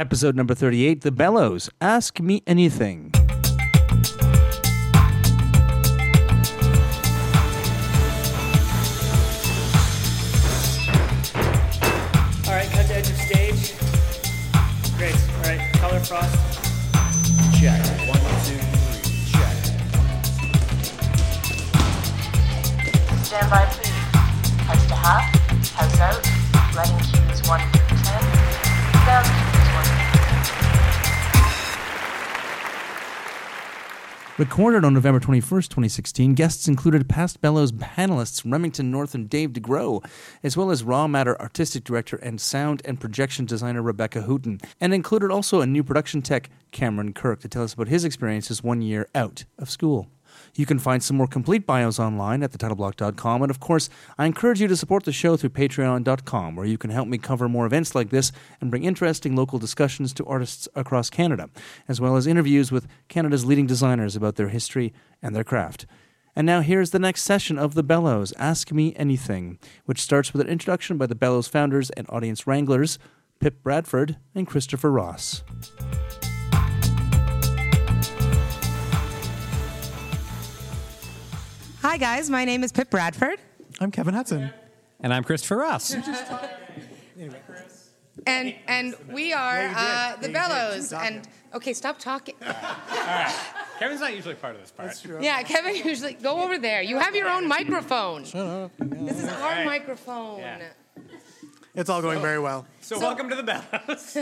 Episode number 38 The Bellows Ask Me Anything. All right, cut to edge of stage. Great. All right, color frost. Check. One, two, three. Check. Stand by, please. Heads to half, heads out, letting cues 1 Recorded on November 21st, 2016, guests included past Bellows panelists Remington North and Dave DeGrow, as well as Raw Matter artistic director and sound and projection designer Rebecca Hooten, and included also a new production tech, Cameron Kirk, to tell us about his experiences one year out of school. You can find some more complete bios online at thetitleblock.com, and of course, I encourage you to support the show through patreon.com, where you can help me cover more events like this and bring interesting local discussions to artists across Canada, as well as interviews with Canada's leading designers about their history and their craft. And now here's the next session of The Bellows Ask Me Anything, which starts with an introduction by the Bellows founders and audience wranglers, Pip Bradford and Christopher Ross. Hi, guys. My name is Pip Bradford, I'm Kevin Hudson. And I'm Christopher Ross. and and we are uh, the Bellows. And okay, stop talking. Kevin's not usually part of this part. Yeah, Kevin. Usually go over there. You have your own microphone. Shut up. This is our right. microphone. Yeah. It's all going very well. So, welcome to the Bellows.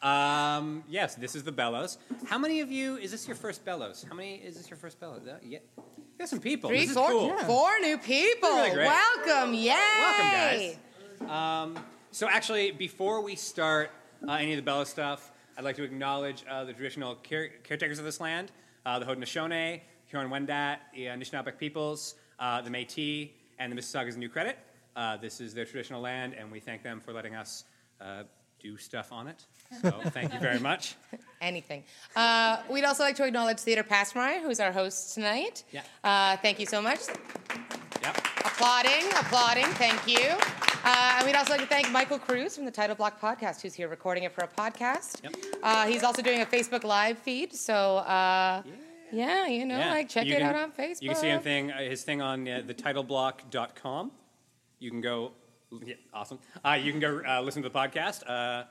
um, yes, this is the Bellows. How many of you is this your first Bellows? How many is this your first Bellows? Uh, yeah, got some people. Three, this is four, cool. four new people. Really. Welcome. Yay. Welcome, guys. Um, so actually, before we start uh, any of the Bellows stuff, I'd like to acknowledge uh, the traditional care- caretakers of this land, uh, the Haudenosaunee, Huron-Wendat, the Anishinaabeg peoples, uh, the Métis, and the Mississaugas of New Credit. Uh, this is their traditional land, and we thank them for letting us uh, do stuff on it. So thank you very much. Anything. Uh, we'd also like to acknowledge Theatre Passe Muraille, who's our host tonight. Yeah. Uh, thank you so much. Yep. Applauding, applauding. Thank you. Uh, and we'd also like to thank Michael Cruz from the Title Block Podcast, who's here recording it for a podcast. Yep. Uh, he's also doing a Facebook Live feed, so uh, yeah. you know, like check You it can- out on Facebook. You can see him thing, uh, his thing on uh, thetitleblock.com. You can go, yeah, awesome. Uh, you can go uh, listen to the podcast. Uh,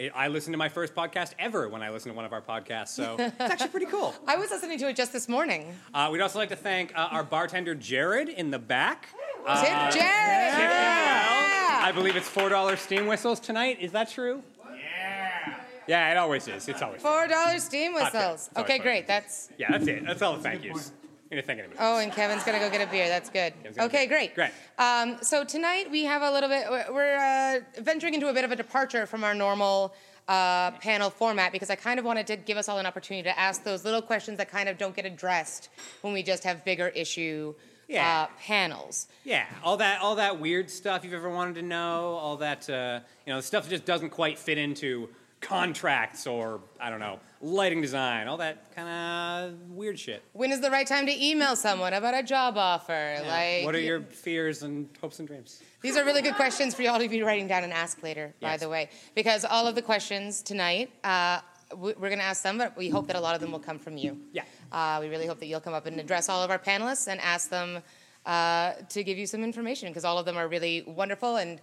I- I listened to my first podcast ever when I listened to one of our podcasts, so it's actually pretty cool. I was listening to it just this morning. Uh, we'd also like to thank uh, our bartender Jared in the back. Uh, Tip Jared! Tip him. Yeah. I believe it's four dollars steam whistles tonight. Is that true? Yeah. Yeah, it always is. It's always. Four dollars steam Okay, whistles. sorry, Okay, sorry. great. That's Yeah, that's it. That's all the thank yous. I'm gonna thank anybody. Oh, and Kevin's gonna go get a beer. That's good. Okay, get a beer. great. Great. Um, so tonight we have a little bit. we're- We're uh, venturing into a bit of a departure from our normal uh, panel format because I kind of wanted to give us all an opportunity to ask those little questions that kind of don't get addressed when we just have bigger issue Yeah. uh, panels. Yeah, all that all that weird stuff you've ever wanted to know, all that uh, you know, stuff that just doesn't quite fit into contracts or I don't know, lighting design, all that kind of weird shit. When is the right time to email someone about a job offer? Like, what are your fears and hopes and dreams? These are really good questions for y'all to be writing down and ask later, by the way, because all of the questions tonight, uh, we- we're going to ask them, but we hope that a lot of them will come from you. Yeah. Uh, we really hope that you'll come up and address all of our panelists and ask them uh, to give you some information, because all of them are really wonderful, and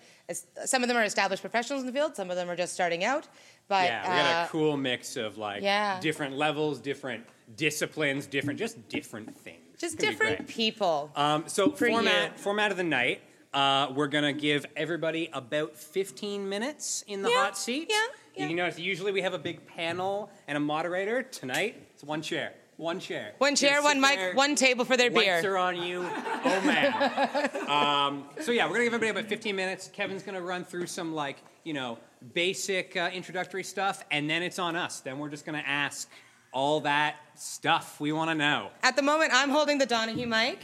some of them are established professionals in the field, some of them are just starting out. But yeah, we got uh, a cool mix of like yeah. different levels, different disciplines, different just different things. just It's gonna be different people. Um, so For format you. format of the night. Uh, we're gonna give everybody about 15 minutes in the Yeah, hot seat. yeah, yeah. You notice usually we have a big panel and a moderator. Tonight it's one chair, one chair. one chair, one mic, there, one table for their Wipes beer. are on you. Oh man. um, so yeah, we're gonna give everybody about 15 minutes. Kevin's gonna run through some like you know basic uh, introductory stuff, and then it's on us. Then we're just gonna ask all that stuff we want to know. At the moment, I'm holding the Donahue mic,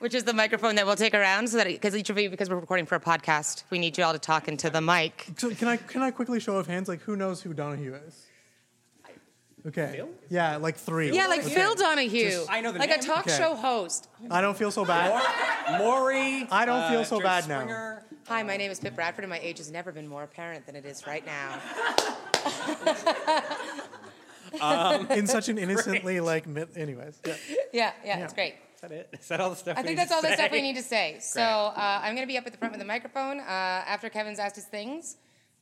which is the microphone that we'll take around, so that because each of you, because we're recording for a podcast, we need you all to talk into the mic. So can I can I quickly show of hands? Like who knows who Donahue is? Okay. Phil? Yeah, like three. Yeah, like Phil Donahue, I know the like name. a talk Okay. show host. I don't feel so bad. Maury. I don't feel uh, so Jerry bad now. Springer. Hi, my name is Pip Bradford, and my age has never been more apparent than it is right now. in such an innocently like. mi- Anyways, yeah. Yeah, yeah, it's great. Is that it? Is that all the stuff? I we think need that's to all the say? stuff we need to say. So uh, I'm going to be up at the front with the microphone. Uh, after Kevin's asked his things,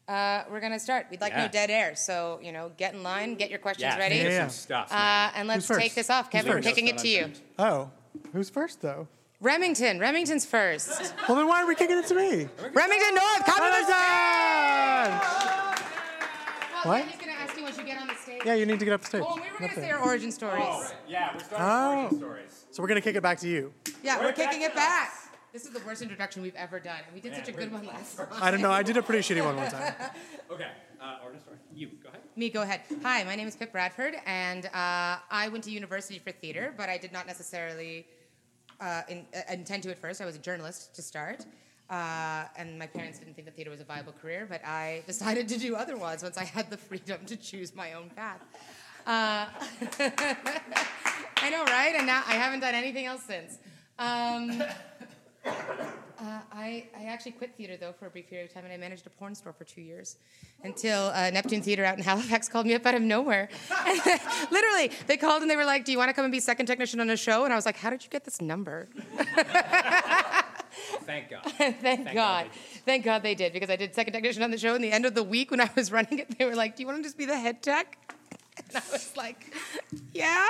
uh, we're going to start. We'd like Yeah. no dead air. So, you know, get in line, get your questions Yeah, ready. think of Yeah, some yeah. stuff. Uh, and let's take this off. Kevin, I'm kicking it to you. Oh, who's first though? Remington. Remington's first. Well, then why are we kicking it to me? Remington North, come to the stage! What? He's going to ask you once you get on the stage. Yeah, you need to get up the stage. Oh, we were going to say our origin stories. Oh, yeah, we're starting Oh. with origin stories. So we're gonna kick it back to you. Yeah, we're Right back kicking it back. This is the worst introduction we've ever done. And we did Man, such a good one last time. I don't know. I did a pretty shitty one one time. Okay, uh, origin story. You go ahead. Me, go ahead. Hi, my name is Pip Bradford, and uh, I went to university for theater, but I did not necessarily uh, in, uh, intend to at first. I was a journalist to start, uh, and my parents didn't think that theater was a viable career, but I decided to do otherwise once I had the freedom to choose my own path. Uh, I know, right? And now I haven't done anything else since. Um, uh, I, I actually quit theater though for a brief period of time, and I managed a porn store for two years until uh, Neptune Theater out in Halifax called me up out of nowhere. And literally, they called and they were like, "Do you want to come and be second technician on a show?" And I was like, "How did you get this number?" Thank God. Thank, Thank God. God Thank God they did because I did second technician on the show. And the end of the week when I was running it, they were like, "Do you want to just be the head tech?" And I was like, "Yeah."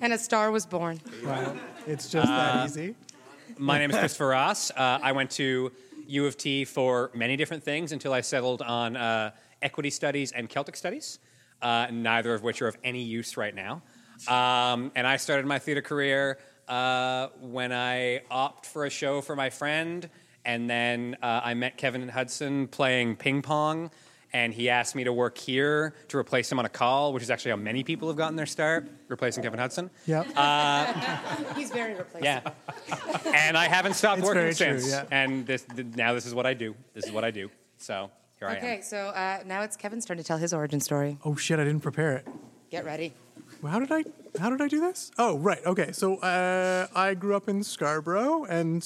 and a star was born. Wow. It's just that easy. My name is Christopher Ross. Uh, I went to U of T for many different things until I settled on uh, equity studies and Celtic studies, uh, neither of which are of any use right now. Um, and I started my theater career uh, when I opted for a show for my friend, and then uh, I met Kevin and Hudson playing ping pong. And he asked me to work here to replace him on a call, which is actually how many people have gotten their start, replacing Kevin Hudson. Yep. He's very replaceable. Yeah. and I haven't stopped It's working very true, since. yeah. And this, th- now this is what I do. This is what I do. So here I am. Okay, so uh, now it's Kevin's turn to tell his origin story. oh shit! I didn't prepare it. Get ready. How did I? How did I do this? Oh, right. Okay. So uh, I grew up in Scarborough, and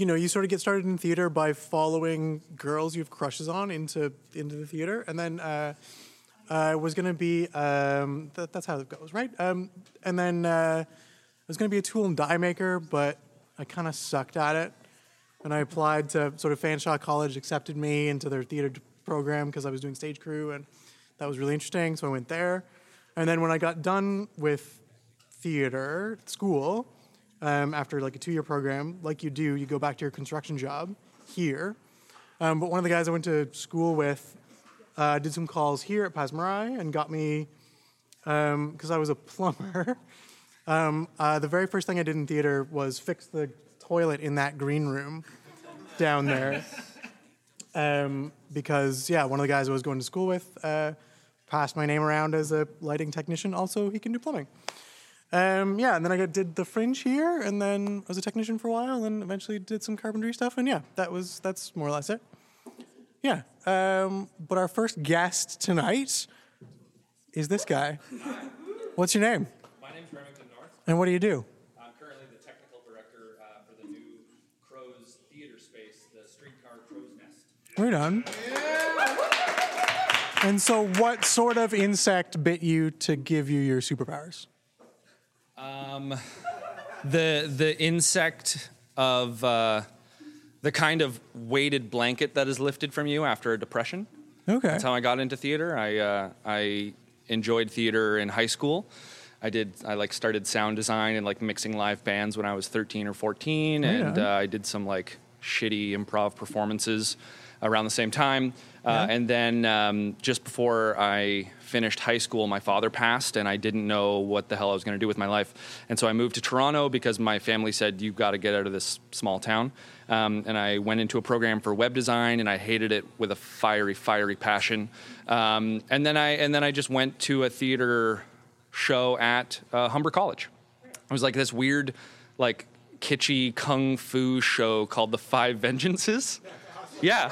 you know, you sort of get started in theater by following girls you have crushes on into into the theater, and then uh, I was going to be. Um, that, that's how it goes, right? Um, and then uh, I was going to be a tool and die maker, but I kind of sucked at it, and I applied to sort of Fanshawe College accepted me into their theater program because I was doing stage crew, and that was really interesting. So I went there, and then when I got done with theater school, um, after like a two-year program, like you do, you go back to your construction job here. Um, but one of the guys I went to school with uh, did some calls here at Passe Muraille and got me because I was a plumber. Um, uh, the very first thing I did in theater was fix the toilet in that green room down there. Um, because yeah, one of the guys I was going to school with uh, passed my name around as a lighting technician. Also, he can do plumbing. Um, yeah, and then I got, did the fringe here, and then I was a technician for a while, and eventually did some carpentry stuff. And yeah, that was that's more or less it. Yeah, um, but our first guest tonight is this guy. What's your name? My name's Remington North. And what do you do? I'm currently the technical director uh, for the new Crows Theater Space, the Streetcar Crow's Nest. Right on. And so, what sort of insect bit you to give you your superpowers? The the insect of uh, the kind of weighted blanket that is lifted from you after a depression. Okay. That's how I got into theater. I uh, I enjoyed theater in high school. I did. I like started sound design and like mixing live bands when I was 13 or 14, and uh, I did some like shitty improv performances around the same time. Uh, Yeah. And then um, just before I finished high school, my father passed, and I didn't know what the hell I was going to do with my life. And so I moved to Toronto because my family said, You've got to get out of this small town. Um, and I went into a program for web design, and I hated it with a fiery, fiery passion. Um, and then I and then I just went to a theater show at uh, Humber College. It was like this weird, like kitschy kung fu show called The Five Vengeances. Yeah.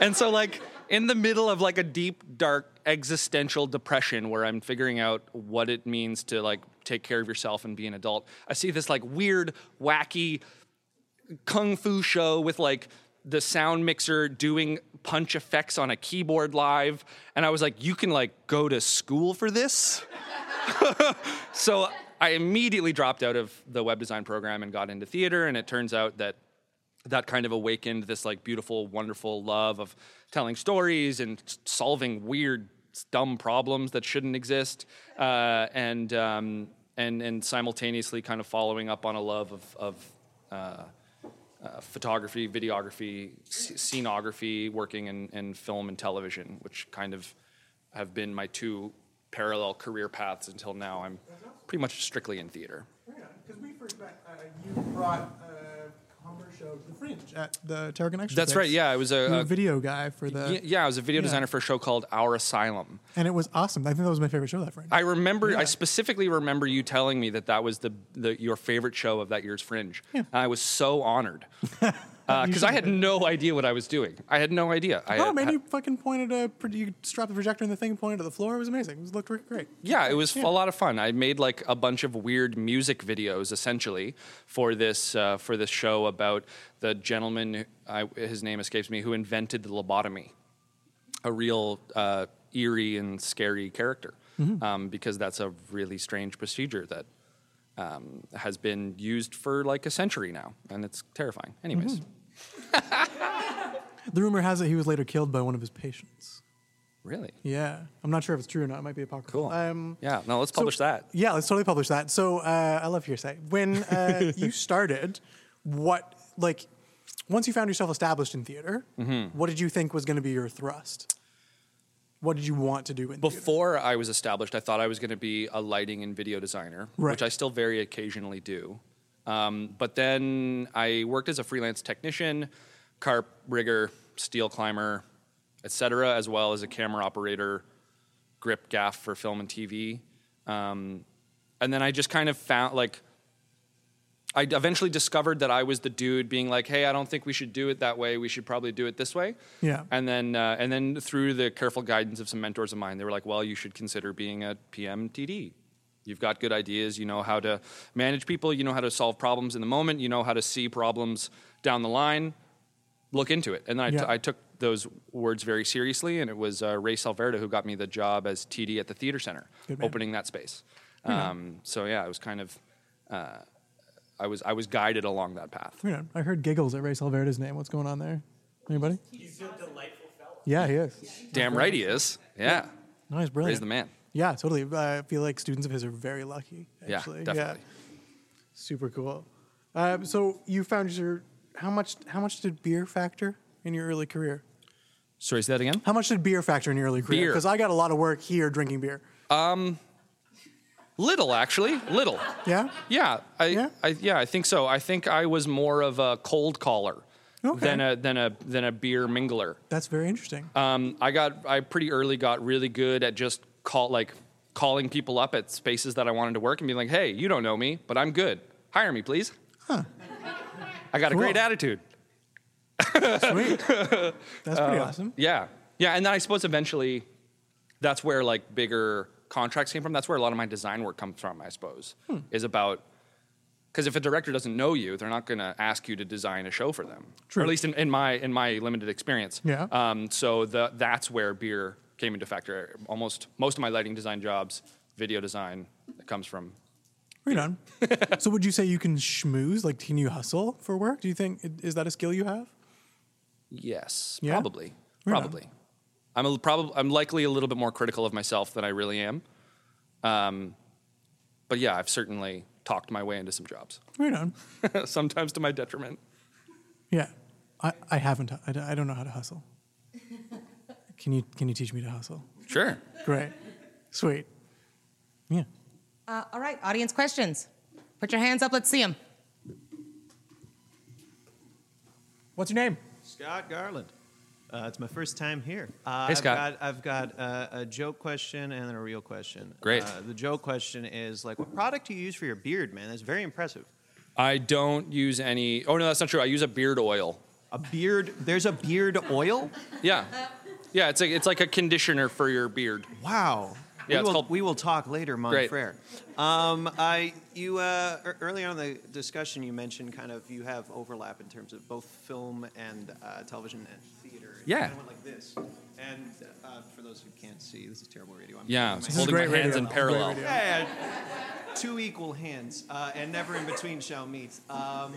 And so like in the middle of like a deep dark existential depression where I'm figuring out what it means to like take care of yourself and be an adult, I see this like weird wacky kung fu show with like the sound mixer doing punch effects on a keyboard live, and I was like, you can like go to school for this. so I immediately dropped out of the web design program and got into theater, and it turns out that that kind of awakened this like beautiful, wonderful love of telling stories and solving weird, dumb problems that shouldn't exist, uh, and um, and and simultaneously kind of following up on a love of of. Uh, uh, photography, videography, scenography, working in, in film and television, which kind of have been my two parallel career paths until now. I'm pretty much strictly in theater. Yeah, Because we first met, uh, you brought a show the Fringe at the Tarragon Extra. That's right. Yeah, I was a, a a video guy for the, yeah, yeah, I was a video Yeah. designer for a show called Our Asylum. and it was awesome. I think that was my favorite show that Fringe. I remember, Yeah. I specifically remember you telling me that that was the, the your favorite show of that year's Fringe. Yeah. I was so honored because I had no idea what I was doing. I had no idea. I oh had- man, you fucking pointed a, you strapped the projector in the thing and pointed at the floor. It was amazing. It looked great. Yeah, it was a lot of fun. I made like a bunch of weird music videos, essentially, for this uh, for this show about the gentleman. I, his name escapes me, who invented the lobotomy, a real uh, eerie and scary character, um, because that's a really strange procedure that um, has been used for like a century now, and it's terrifying. Anyways, The rumor has it he was later killed by one of his patients. really, Yeah, I'm not sure if it's true or not. It might be apocryphal. cool. Um, yeah, no, let's so- publish that. Yeah, let's totally publish that. So uh, I love hearsay. When uh, you started, what like once you found yourself established in theater, Mm-hmm. what did you think was going to be your thrust? What did you want to do in theater? Before I was established, I thought I was going to be a lighting and video designer, Right. which I still very occasionally do. Um, but then I worked as a freelance technician, carp rigger, steel climber, etc., as well as a camera operator, grip gaff for film and TV. Um, and then I just kind of found like I eventually discovered that I was the dude being like, "Hey, I don't think we should do it that way. We should probably do it this way." Yeah. And then, uh, and then through the careful guidance of some mentors of mine, they were like, "Well, you should consider being a PM TD. You've got good ideas. You know how to manage people. You know how to solve problems in the moment. You know how to see problems down the line. Look into it." And then I, t- Yeah. I took those words very seriously, and it was uh, Ray Salverda who got me the job as TD at the theater center, opening that space. Um, so yeah, I was kind of. Uh, I was I was guided along that path. You know, I heard giggles at Ray Salverda's name. What's going on there? Anybody? He's a delightful fellow. Yeah, he is. Damn right he is. Yeah, No, he's brilliant. Ray's the man. Yeah, totally. I feel like students of his are very lucky. Yeah, Actually. definitely. Super cool. Um, so you found your how much how much did beer factor in your early career? Sorry, say that again. How much did beer factor in your early career? Because I got a lot of work here drinking beer. Um, Little, actually, little. Yeah. Yeah, I, Yeah? I, yeah, I think so. I think I was more of a cold caller Okay. than a than a than a beer mingler. That's very interesting. Um, I got I pretty early got really good at just call like calling people up at spaces that I wanted to work and being like, "Hey, you don't know me, but I'm good. Hire me, please." I got a great attitude. Sweet. That's pretty Uh, awesome. Yeah, yeah, and then I suppose eventually, that's where like bigger contracts came from. That's where a lot of my design work comes from. I suppose Hmm. is about because if a director doesn't know you, they're not going to ask you to design a show for them. True. Or at least in, in my in my limited experience. Yeah. Um, so the, that's where beer came into factor. Almost most of my lighting design jobs, video design, it comes from. Right on. so would you say you can schmooze? Like, can you hustle for work? Do you think is that a skill you have? Yes, Yeah? probably, Right on. probably. I'm a, probably I'm likely a little bit more critical of myself than I really am. Um, but yeah, I've certainly talked my way into some jobs, Right on. sometimes to my detriment. Yeah, I, I haven't. I, I don't know how to hustle. Can you can you teach me to hustle? Sure. Great, sweet. Yeah. Uh, all right, audience questions. Put your hands up. Let's see them. What's your name? Scott Garland. Uh, it's my first time here. Uh, Hey, I've Scott. Got, I've got uh, a joke question and then a real question. Great. Uh, the joke question is like, what product do you use for your beard, man? That's very impressive. I don't use any. Oh no, that's not true. I use a beard oil. A beard. There's a beard oil. Yeah, yeah. It's like it's like a conditioner for your beard. Wow. Yeah, we will, called- we will talk later, mon Great. frere. Um, I, you uh, early on in the discussion, you mentioned kind of you have overlap in terms of both film and uh, television and theater. Yeah. kind of went like this. And uh, for those who can't see, this is terrible radio. I'm Yeah, holding so my- holding my hands radio. in This is great parallel. Yeah, yeah. two equal hands, uh, and never in between shall meet. Um,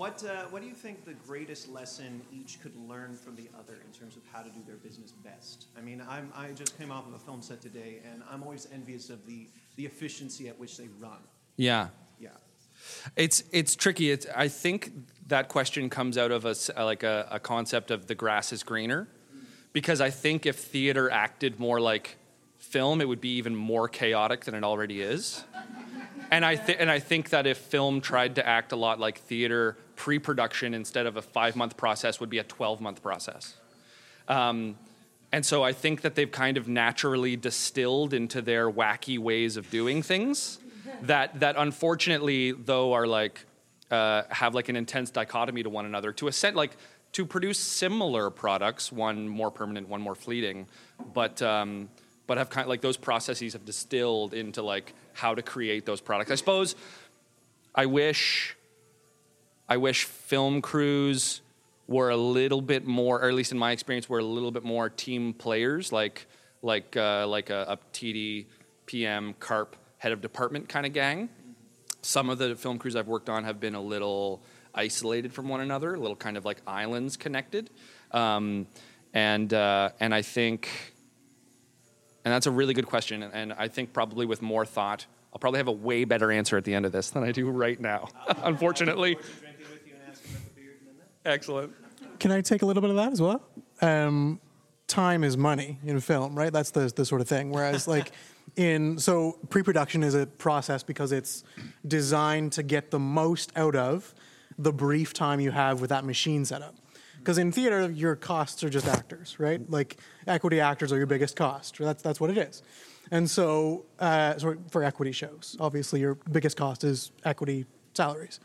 what uh, What do you think the greatest lesson each could learn from the other in terms of how to do their business best? I mean, I'm, I just came off of a film set today, and I'm always envious of the the efficiency at which they run. Yeah. Yeah. It's it's tricky. It's, I think that question comes out of a uh, like a, a concept of the grass is greener, because I think if theater acted more like film, it would be even more chaotic than it already is. And I th- and I think that if film tried to act a lot like theater, pre-production instead of a five-month process would be a twelve-month process. Um, and so I think that they've kind of naturally distilled into their wacky ways of doing things that that unfortunately though are like uh, have like an intense dichotomy to one another to a set like to produce similar products, one more permanent, one more fleeting, but um, but have kind of like those processes have distilled into like how to create those products. I suppose I wish I wish film crews were a little bit more, or at least in my experience, were a little bit more team players, like like uh, like a, a TD, PM, CARP, head of department kind of gang. Some of the film crews I've worked on have been a little isolated from one another, a little kind of like islands connected, um, and uh, and I think, and that's a really good question, and, and I think probably with more thought, I'll probably have a way better answer at the end of this than I do right now. Unfortunately. Excellent. Can I take a little bit of that as well? Um, time is money in film, right? That's the the sort of thing. Whereas like in so pre-production is a process because it's designed to get the most out of the brief time you have with that machine setup. Because in theater, your costs are just actors, right? Like equity actors are your biggest cost. That's that's what it is. And so, uh, so for equity shows, obviously your biggest cost is equity salaries.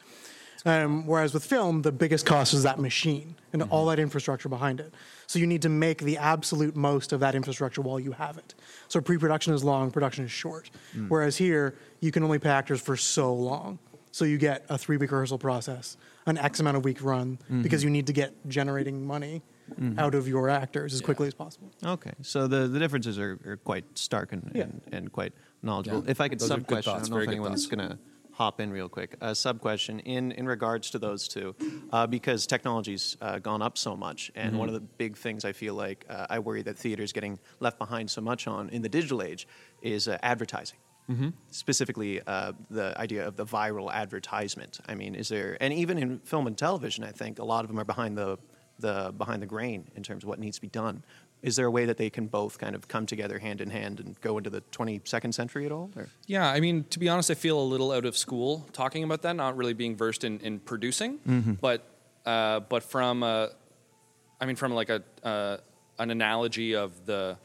Um, whereas with film, the biggest cost is that machine and mm-hmm. all that infrastructure behind it. So you need to make the absolute most of that infrastructure while you have it. So pre-production is long, production is short. Mm. Whereas here, you can only pay actors for so long. So you get a three-week rehearsal process, an X amount of week run, mm-hmm. because you need to get generating money mm-hmm. out of your actors as quickly as possible. Okay, so the, the differences are, are quite stark and, Yeah. and, and quite knowledgeable. Yeah. If I could sub question, I don't know if anyone's going to hop in real quick. A sub question in, in regards to those two, uh, because technology's uh, gone up so much, and Mm-hmm. one of the big things I feel like uh, I worry that theater's getting left behind so much on in the digital age is uh, advertising. Mm-hmm. Specifically, uh, the idea of the viral advertisement. I mean, is there, and even in film and television, I think a lot of them are behind the, the behind the grain in terms of what needs to be done. Is there a way that they can both kind of come together hand in hand and go into the 22nd century at all? Or? Yeah, I mean, to be honest, I feel a little out of school talking about that, not really being versed in, in producing, but uh, but from a, I mean, from like a uh, an analogy of the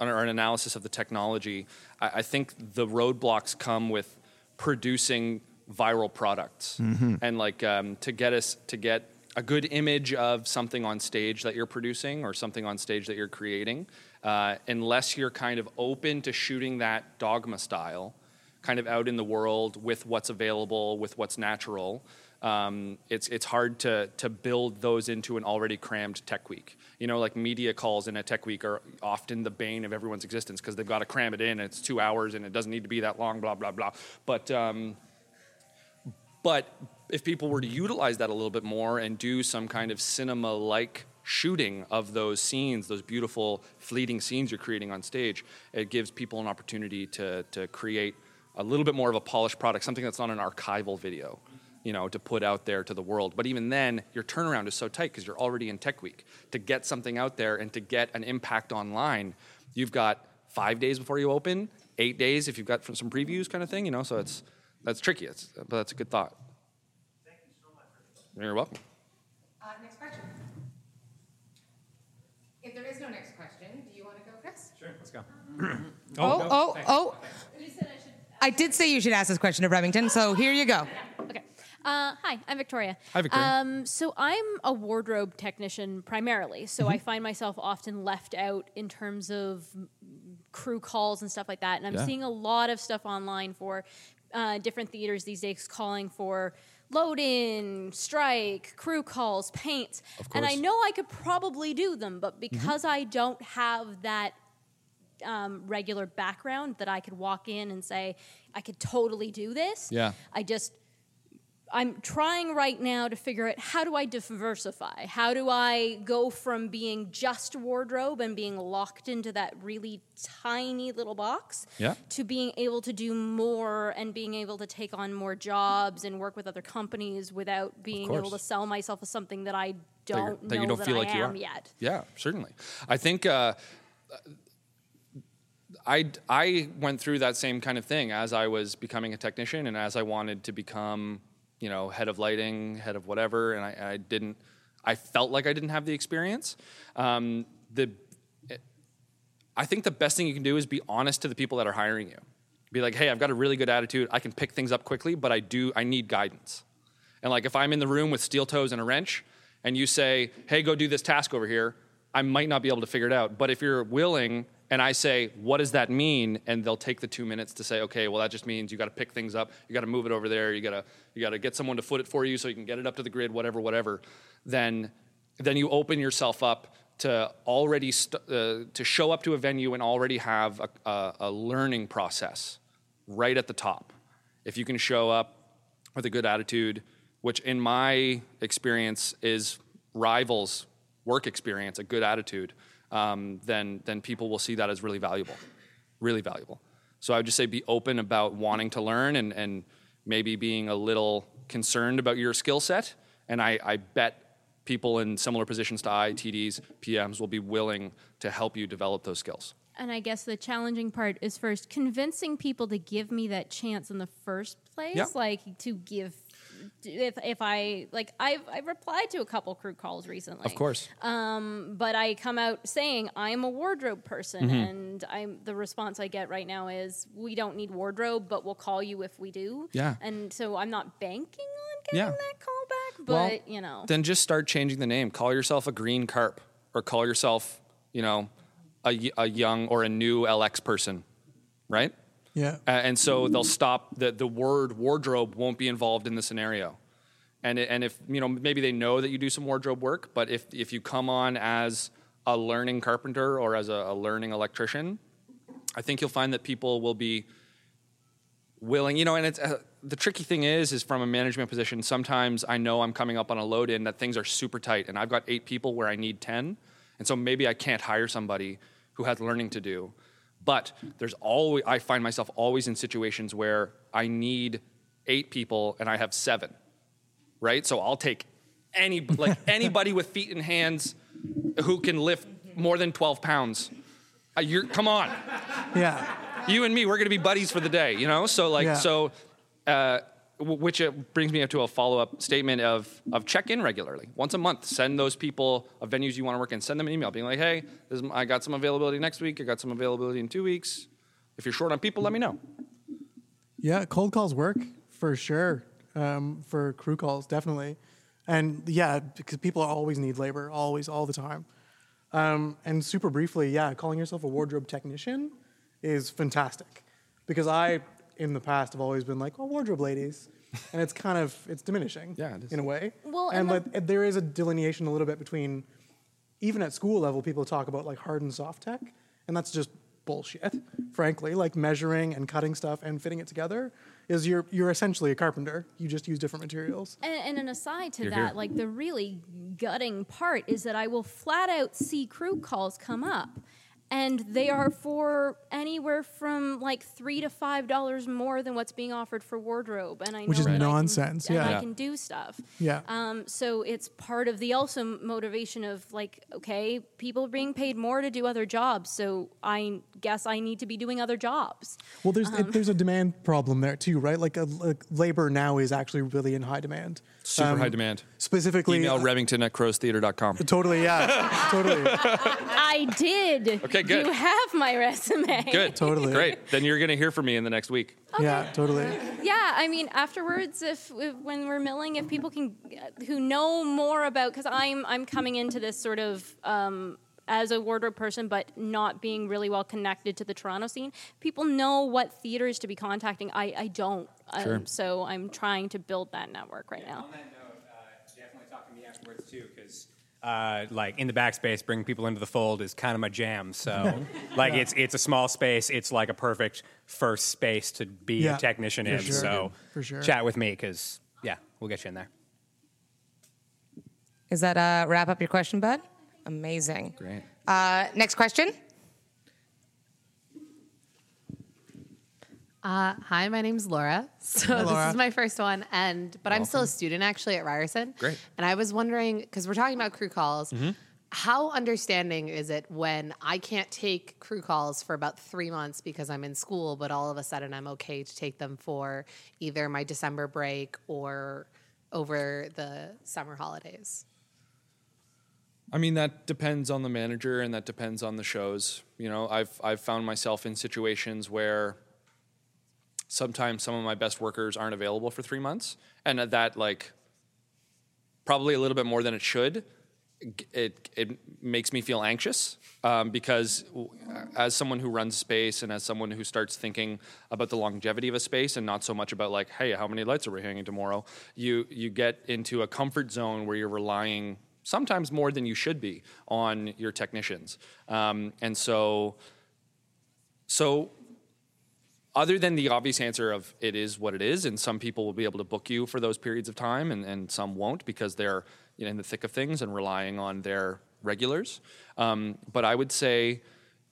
or an analysis of the technology, I, I think the roadblocks come with producing viral products and like um, to get us to get a good image of something on stage that you're producing or something on stage that you're creating uh, unless you're kind of open to shooting that dogma style kind of out in the world with what's available with what's natural um, it's it's hard to to build those into an already crammed tech week. You know, like media calls in a tech week are often the bane of everyone's existence because they've got to cram it in. It's two hours and it doesn't need to be that long. Blah blah blah. But um, but if people were to utilize that a little bit more and do some kind of cinema like shooting of those scenes, those beautiful fleeting scenes you're creating on stage, it gives people an opportunity to, to create a little bit more of a polished product, something that's not an archival video, you know, to put out there to the world. But even then, your turnaround is so tight because you're already in Tech Week. To get something out there and to get an impact online, you've got five days before you open, eight days if you've got some previews kind of thing, you know, so it's, that's tricky, it's, but that's a good thought. You're welcome. Uh, next question. If there is no next question, do you want to go, Chris? Sure, let's go. Oh, oh, oh. I did say you should ask this question of Remington, so here you go. Okay. Uh, hi, I'm Victoria. Hi, Victoria. Um, so I'm a wardrobe technician primarily. So Mm-hmm. I find myself often left out in terms of crew calls and stuff like that. And I'm Yeah. seeing a lot of stuff online for uh, different theaters these days calling for load in, strike, crew calls, paints. And I know I could probably do them, but because I don't have that um, regular background that I could walk in and say, I could totally do this. Yeah. I just, I'm trying right now to figure out how do I diversify? How do I go from being just wardrobe and being locked into that really tiny little box Yeah. to being able to do more and being able to take on more jobs and work with other companies without being able to sell myself as something that I don't know that you don't that feel I like you am are yet. Yeah, certainly. I think uh, I I went through that same kind of thing as I was becoming a technician and as I wanted to become, you know, head of lighting, head of whatever, and I, I didn't. I felt like I didn't have the experience. Um, the I think the best thing you can do is be honest to the people that are hiring you. Be like, hey, I've got a really good attitude. I can pick things up quickly, but I do. I need guidance. And like, if I'm in the room with steel toes and a wrench, and you say, hey, go do this task over here, I might not be able to figure it out. But if you're willing, and I say, what does that mean? And they'll take the two minutes to say, okay, well, that just means you got to pick things up. You got to move it over there. You got to you got to get someone to foot it for you so you can get it up to the grid, whatever, whatever. Then then you open yourself up to already st- uh, to show up to a venue and already have a, a, a learning process right at the top. If you can show up with a good attitude, which in my experience is rivals work experience, a good attitude, um, then then people will see that as really valuable, really valuable. So I would just say be open about wanting to learn and and maybe being a little concerned about your skill set. And I, I bet people in similar positions to I, TDs, PMs will be willing to help you develop those skills. And I guess the challenging part is first convincing people to give me that chance in the first place, Yeah. like to give. If, if I like I've I've replied to a couple crew calls recently. Of course. Um, but I come out saying I'm a wardrobe person, Mm-hmm. and I'm the response I get right now is we don't need wardrobe, but we'll call you if we do. Yeah. and so I'm not banking on getting Yeah. that call back, Well, but you know, Then just start changing the name. Call yourself a green carp or call yourself, you know, a, a young or a new LX person, right? Yeah. Uh, and so they'll stop the the word wardrobe won't be involved in the scenario. And and if you know maybe they know that you do some wardrobe work, but if if you come on as a learning carpenter or as a, a learning electrician, I think you'll find that people will be willing. You know, and it's uh, the tricky thing is is from a management position. Sometimes I know I'm coming up on a load in that things are super tight, and I've got eight people where I need ten, and so maybe I can't hire somebody who has learning to do. But there's always I find myself always in situations where I need eight people and I have seven, right? So I'll take any like anybody with feet and hands who can lift more than twelve pounds. Uh, you're come on Yeah. you and me, we're to be buddies for the day, you know? So, like, Yeah. so, uh, which uh, brings me up to a follow up statement of, of check in regularly. Once a month, send those people of venues you want to work in, send them an email being like, hey, is, I got some availability next week, I got some availability in two weeks. If you're short on people, let me know. Yeah, cold calls work for sure. Um, for crew calls, definitely. And yeah, because people always need labor, always, all the time. Um, and super briefly, yeah, calling yourself a wardrobe technician is fantastic. Because I, in the past, have always been like, well, wardrobe ladies. And it's kind of, it's diminishing Yeah, it is. in a way. Well, and and like, there is a delineation a little bit between, even at school level, people talk about like hard and soft tech. And that's just bullshit, frankly. Like measuring and cutting stuff and fitting it together is you're, you're essentially a carpenter. You just use different materials. And, and an aside to You're that, here. like the really gutting part is that I will flat out see crew calls come up, and they are for anywhere from like three to five dollars more than what's being offered for wardrobe. And I know Which is that I can- nonsense, and yeah. I can do stuff. Yeah. Um, so it's part of the also motivation of like, okay, people are being paid more to do other jobs, so I guess I need to be doing other jobs. Well, there's Um, it, there's a demand problem there too, right? Like, a, like labor now is actually really in high demand. Super Um, high demand. Specifically, Email uh, Remington at crowstheater.com. totally, yeah, totally. I did. Okay, good. You have my resume. Good. Totally. Great. Then you're going to hear from me in the next week. Yeah, totally. Yeah, I mean, afterwards, if, if when we're milling, if people can who know more about, because I'm I'm coming into this sort of um, as a wardrobe person, but not being really well connected to the Toronto scene. People know what theaters to be contacting. I, I don't. Sure. Um, so I'm trying to build that network right now. On that note, uh, definitely talk to me afterwards too, because uh, like in the backspace, bringing people into the fold is kind of my jam. So, like, it's it's a small space. It's like a perfect first space to be Yeah, a technician in. sure. So, For sure. chat with me because yeah, we'll get you in there. Is that uh, wrap up your question, bud? Amazing. Great. Uh, next question. Uh, hi, my name's Laura. So Laura. this is my first one, and but I'm still a student actually at Ryerson. Great. And I was wondering because we're talking about crew calls. How understanding is it when I can't take crew calls for about three months because I'm in school, but all of a sudden I'm okay to take them for either my December break or over the summer holidays? I mean that depends on the manager and that depends on the shows. You know, I've I've found myself in situations where sometimes some of my best workers aren't available for 3 months and that like probably a little bit more than it should it it makes me feel anxious um, because as someone who runs space and as someone who starts thinking about the longevity of a space and not so much about like hey how many lights are we hanging tomorrow you you get into a comfort zone where you're relying sometimes more than you should be on your technicians um, and so so other than the obvious answer of it is what it is, and some people will be able to book you for those periods of time, and, and some won't because they're you know, in the thick of things and relying on their regulars. Um, but I would say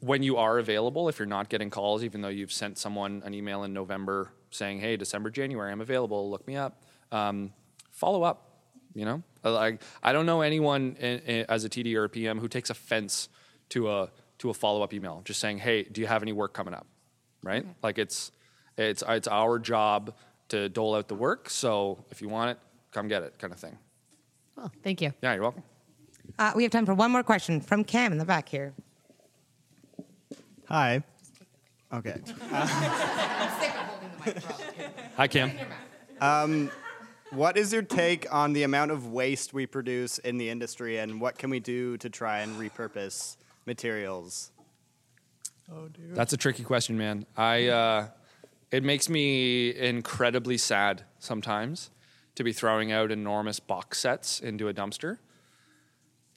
when you are available, if you're not getting calls, even though you've sent someone an email in November saying, "Hey, December, January, I'm available. Look me up." Um, follow up. You know, like I don't know anyone in, in, as a TD or a PM who takes offense to a to a follow up email, just saying, "Hey, do you have any work coming up?" right? Like it's it's it's our job to dole out the work. So if you want it, come get it, kind of thing. Well, thank you. Yeah, you're welcome. Uh, we have time for one more question from Cam in the back here. Hi. Okay. Hi, Cam. What is your take on the amount of waste we produce in the industry, and what can we do to try and repurpose materials? Oh, dude. That's a tricky question, man. I uh, it makes me incredibly sad sometimes to be throwing out enormous box sets into a dumpster.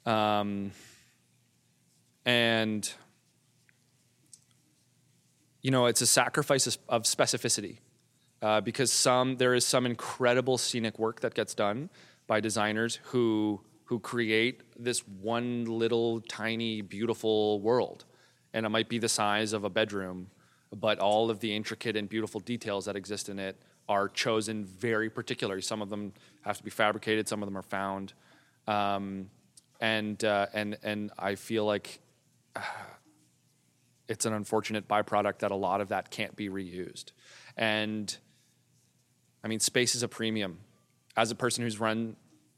Um, and you know, it's a sacrifice of- of specificity uh, because some there is some incredible scenic work that gets done by designers who who create this one little tiny beautiful world, and it might be the size of a bedroom, but all of the intricate and beautiful details that exist in it are chosen very particularly. Some of them have to be fabricated, some of them are found, um, and uh, and and I feel like it's an unfortunate byproduct that a lot of that can't be reused. And I mean, space is a premium. As a person who's run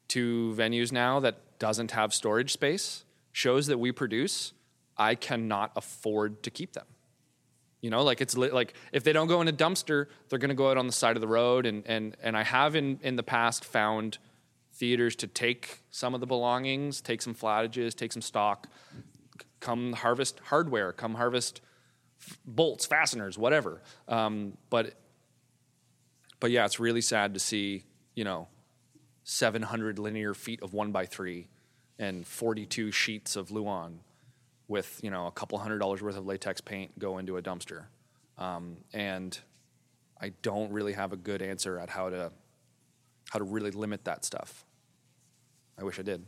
two venues now that doesn't have storage space, shows that we produce, I cannot afford to keep them. You know, like it's li- like if they don't go in a dumpster, they're going to go out on the side of the road. And and and I have in in the past found theaters to take some of the belongings, take some flattages, take some stock, come harvest hardware, come harvest bolts, fasteners, whatever. Um, but but yeah, it's really sad to see you know 700 linear feet of one by three and 42 sheets of Luan with you know a couple hundred dollars worth of latex paint go into a dumpster, um, and I don't really have a good answer at how to how to really limit that stuff. I wish I did.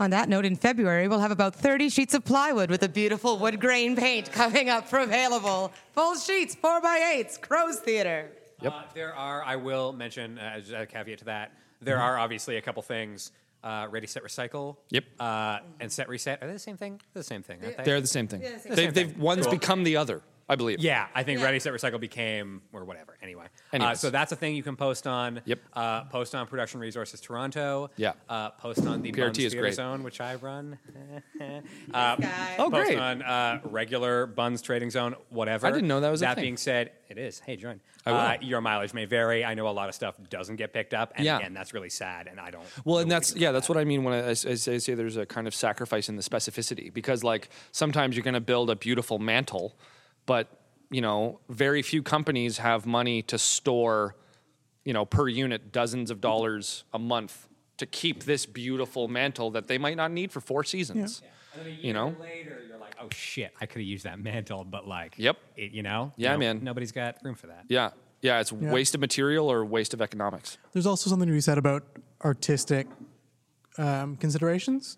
On that note, in February, we'll have about 30 sheets of plywood with a beautiful wood grain paint coming up for available. Full sheets, 4 by 8s Crow's Theater. Yep. Uh, there are, I will mention, uh, as a caveat to that, there are obviously a couple things. Uh, ready, set, recycle. Yep. Uh, and set, reset. Are they the same thing? They're the same thing, aren't they? They're the same thing. Yeah, same They've, thing. they've one's become the other. I believe. Yeah, I think Ready Set Recycle became or whatever. Anyway, uh, Anyways. so that's a thing you can post on. Yep. Uh, post on Production Resources Toronto. Yeah. Uh, post on the PRT Buns is Theater great. Zone, which I run. uh, Oh, post great. on uh, regular Buns Trading Zone, whatever. I didn't know that was a That thing. being said, it is. Hey, join. I will. Uh, your mileage may vary. I know a lot of stuff doesn't get picked up, and Yeah. again, that's really sad. And I don't. Well, and that's yeah, that's what I mean when I, I say, I say there's a kind of sacrifice in the specificity because like sometimes you're going to build a beautiful mantle, but you know very few companies have money to store, you know, per unit dozens of dollars a month to keep this beautiful mantle that they might not need for four seasons. And then a You know? later you're like, oh shit, I could have used that mantle, but like, Yep. it, you know, Yeah, No- man. nobody's got room for that. Yeah, yeah, it's waste of material or waste of economics. There's also something to be said about artistic um, considerations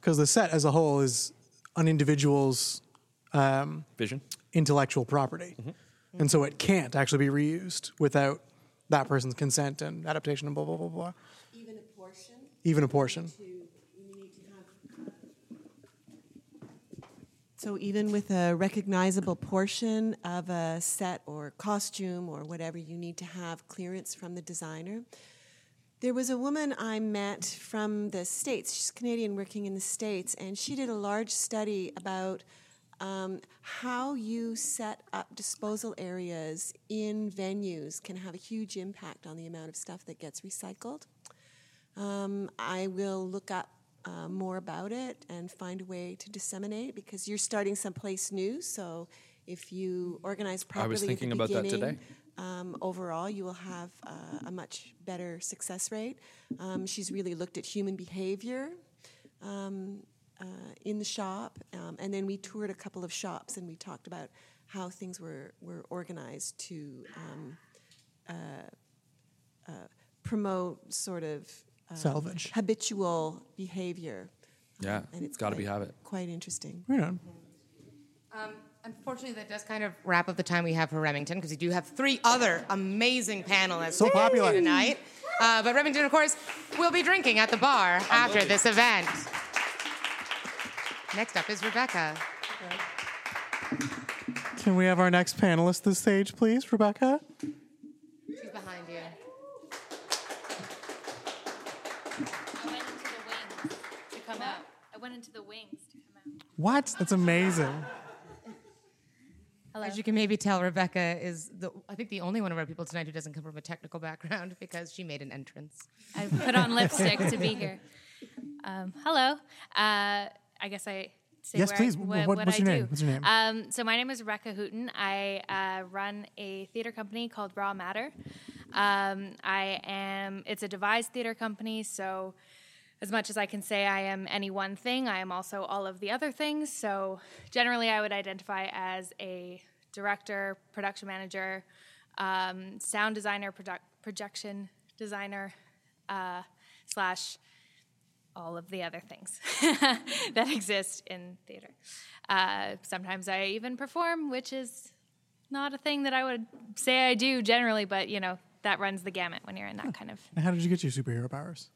because the set as a whole is an individual's um, Vision. Intellectual property, mm-hmm. and so it can't actually be reused without that person's consent and adaptation and blah blah blah blah. Even a portion Even a portion. to, you need to have. So even with a recognizable portion of a set or costume or whatever, you need to have clearance from the designer. There was a woman I met from the States. She's Canadian working in the States, and she did a large study about um, how you set up disposal areas in venues can have a huge impact on the amount of stuff that gets recycled. Um, I will look up uh, more about it and find a way to disseminate because you're starting someplace new. So if you organize properly, I was at the thinking about that today. Um, overall, you will have uh, a much better success rate. Um, she's really looked at human behavior um, uh, in the shop, um, and then we toured a couple of shops and we talked about how things were, were organized to um, uh, uh, promote sort of um, Salvage. habitual behavior. Yeah, and it's got to be habit. Quite interesting. Right on. Um, unfortunately, that does kind of wrap up the time we have for Remington because we do have three other amazing panelists So popular. tonight. Uh, but Remington, of course, will be drinking at the bar after this event. Next up is Rebecca. Can we have our next panelist this stage, please, Rebecca? She's behind you. I went into the wings to come out. I went into the wings to come out. What? That's amazing. Hello. As you can maybe tell, Rebecca is the I think the only one of our people tonight who doesn't come from a technical background because she made an entrance. I put on lipstick to be here. Um, hello. Uh, I guess I say Yes, where please. I, Wh- what, what- what what's your name? What's your name? Um, so my name is Rebecca Hooten. I uh, run a theater company called Raw Matter. Um, I am. It's a devised theater company. So as much as I can say I am any one thing, I am also all of the other things. So generally, I would identify as a director, production manager, um, sound designer, projection designer, uh, slash all of the other things that exist in theater. Uh, sometimes I even perform, which is not a thing that I would say I do generally, but you know that runs the gamut when you're in that kind of And how did you get your superhero powers?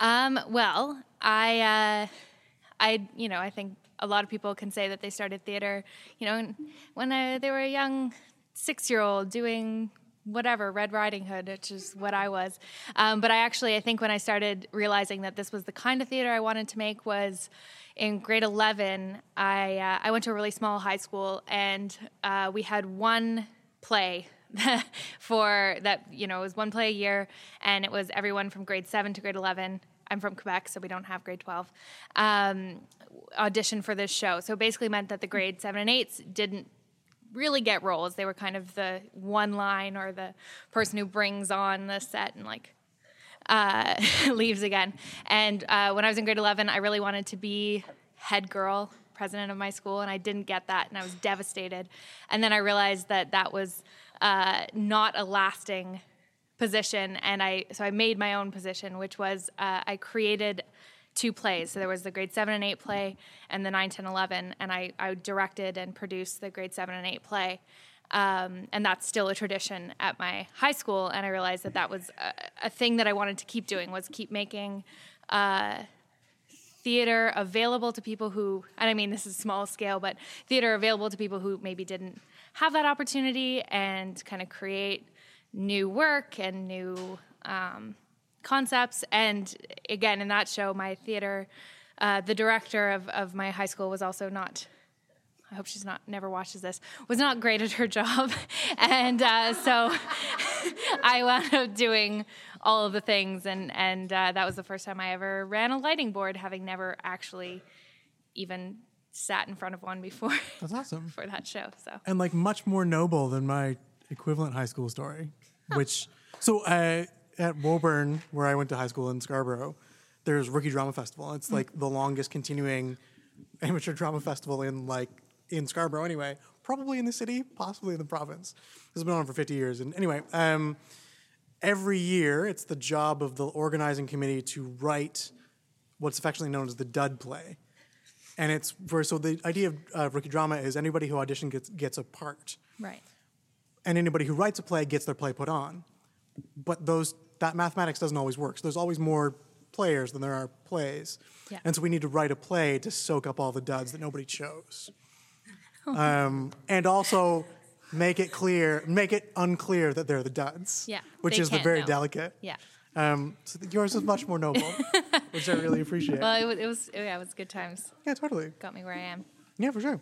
um, well, I, uh, I, you know, I think a lot of people can say that they started theater, you know, when I, they were a young six-year-old doing whatever Red Riding Hood, which is what I was. Um, but I actually, I think when I started realizing that this was the kind of theater I wanted to make was in grade 11. I uh, I went to a really small high school, and uh, we had one play for that you know it was one play a year and it was everyone from grade 7 to grade 11 i'm from quebec so we don't have grade 12 um, audition for this show so basically meant that the grade 7 and 8s didn't really get roles they were kind of the one line or the person who brings on the set and like uh, leaves again. And uh, when I was in grade 11, I really wanted to be head girl, president of my school, and I didn't get that, and I was devastated. And then I realized that that was uh, not a lasting position, and I so I made my own position, which was uh, I created two plays. So there was the grade 7 and 8 play and the 9, 10, 11, and I, I directed and produced the grade 7 and 8 play. Um, and that's still a tradition at my high school. And I realized that that was a, a thing that I wanted to keep doing was keep making uh, theater available to people who, and I mean this is small scale, but theater available to people who maybe didn't have that opportunity and kind of create new work and new um, concepts. And again, in that show, my theater, uh, the director of, of my high school was also not. I hope she's not never watches this. Was not great at her job, and uh, so I wound up doing all of the things, and and uh, that was the first time I ever ran a lighting board, having never actually even sat in front of one before. That's awesome. for that show. So and like much more noble than my equivalent high school story, which so uh, at Woburn, where I went to high school in Scarborough, there's Rookie Drama Festival. It's like the longest continuing amateur drama festival in like in Scarborough anyway, probably in the city, possibly in the province. This has been on for 50 years. And anyway, um, every year it's the job of the organizing committee to write what's affectionately known as the dud play. And it's for so the idea of uh, rookie drama is anybody who auditions gets gets a part, right. and anybody who writes a play gets their play put on. But those that mathematics doesn't always work. So there's always more players than there are plays, Yeah. and so we need to write a play to soak up all the duds that nobody chose, um, and also make it clear, make it unclear that they're the duds. Yeah, which is the very know. delicate. Yeah. Um, so yours is much more noble, which I really appreciate. Well, it was, it was yeah, it was good times. Yeah, totally. Got me where I am. Yeah, for sure.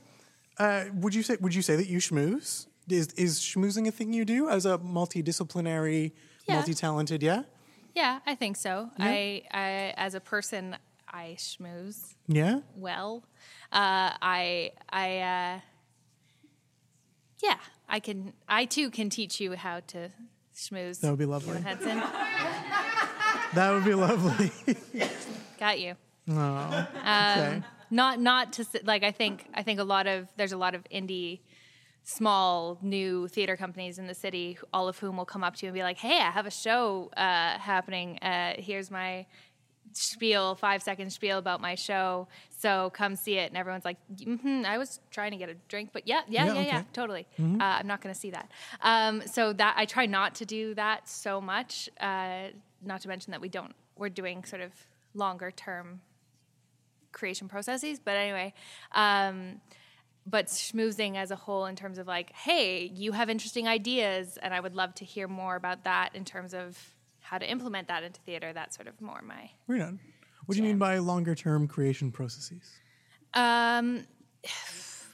Uh, would you say Would you say that you schmooze? Is is schmoozing a thing you do as a multidisciplinary, Yeah. multi-talented? Yeah. Yeah, I think so. Yeah. I, I, as a person, I schmooze Yeah. well. Uh, I, I, uh, yeah, I can. I too can teach you how to schmooze. That would be lovely. Hudson. That would be lovely. Got you. oh, Um, okay. Not not to like I think I think a lot of there's a lot of indie small new theater companies in the city all of whom will come up to you and be like hey I have a show uh, happening uh, here's my spiel five second spiel about my show so come see it and everyone's like mm-hmm, I was trying to get a drink but yeah yeah Yeah, yeah yeah, okay. totally Mhm. uh, I'm not going to see that um, so that I try not to do that so much uh, not to mention that we don't we're doing sort of longer term creation processes. But anyway, um, but schmoozing as a whole in terms of like, hey, you have interesting ideas, and I would love to hear more about that in terms of how to implement that into theater. That's sort of more my. Right on. What do you mean by longer-term creation processes? Um,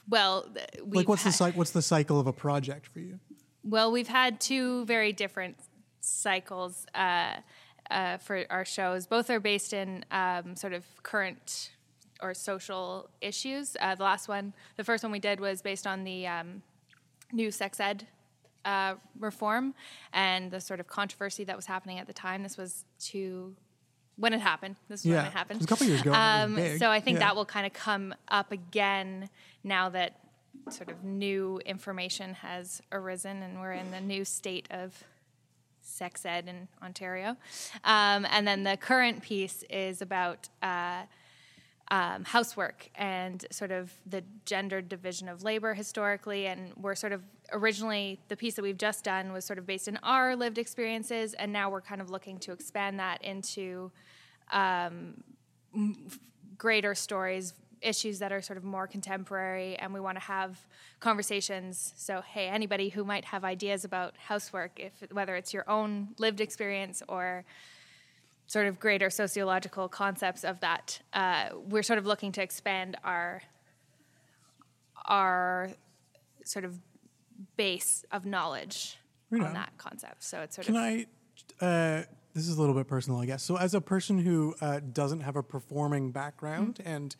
well, like, what's the had- cy- what's the cycle of a project for you? Well, we've had two very different cycles uh, uh, for our shows. Both are based in um, sort of current or social issues. Uh, the last one, the first one we did was based on the um, new sex ed uh, reform and the sort of controversy that was happening at the time. This was to when it happened. This is Yeah, when it happened. it was a couple years ago was Um, so I think Yeah. that will kind of come up again now that sort of new information has arisen and we're in the new state of sex ed in Ontario. Um, and then the current piece is about uh, um, housework and sort of the gendered division of labor historically. And we're sort of originally, the piece that we've just done was sort of based in our lived experiences. And now we're kind of looking to expand that into um, greater stories, issues that are sort of more contemporary, and we want to have conversations. So, hey, anybody who might have ideas about housework, if whether it's your own lived experience or sort of greater sociological concepts of that, uh, we're sort of looking to expand our our sort of base of knowledge Right on on. that concept. So it's sort of Can of I? Uh, this is a little bit personal, I guess. So, as a person who uh, doesn't have a performing background Mm-hmm. and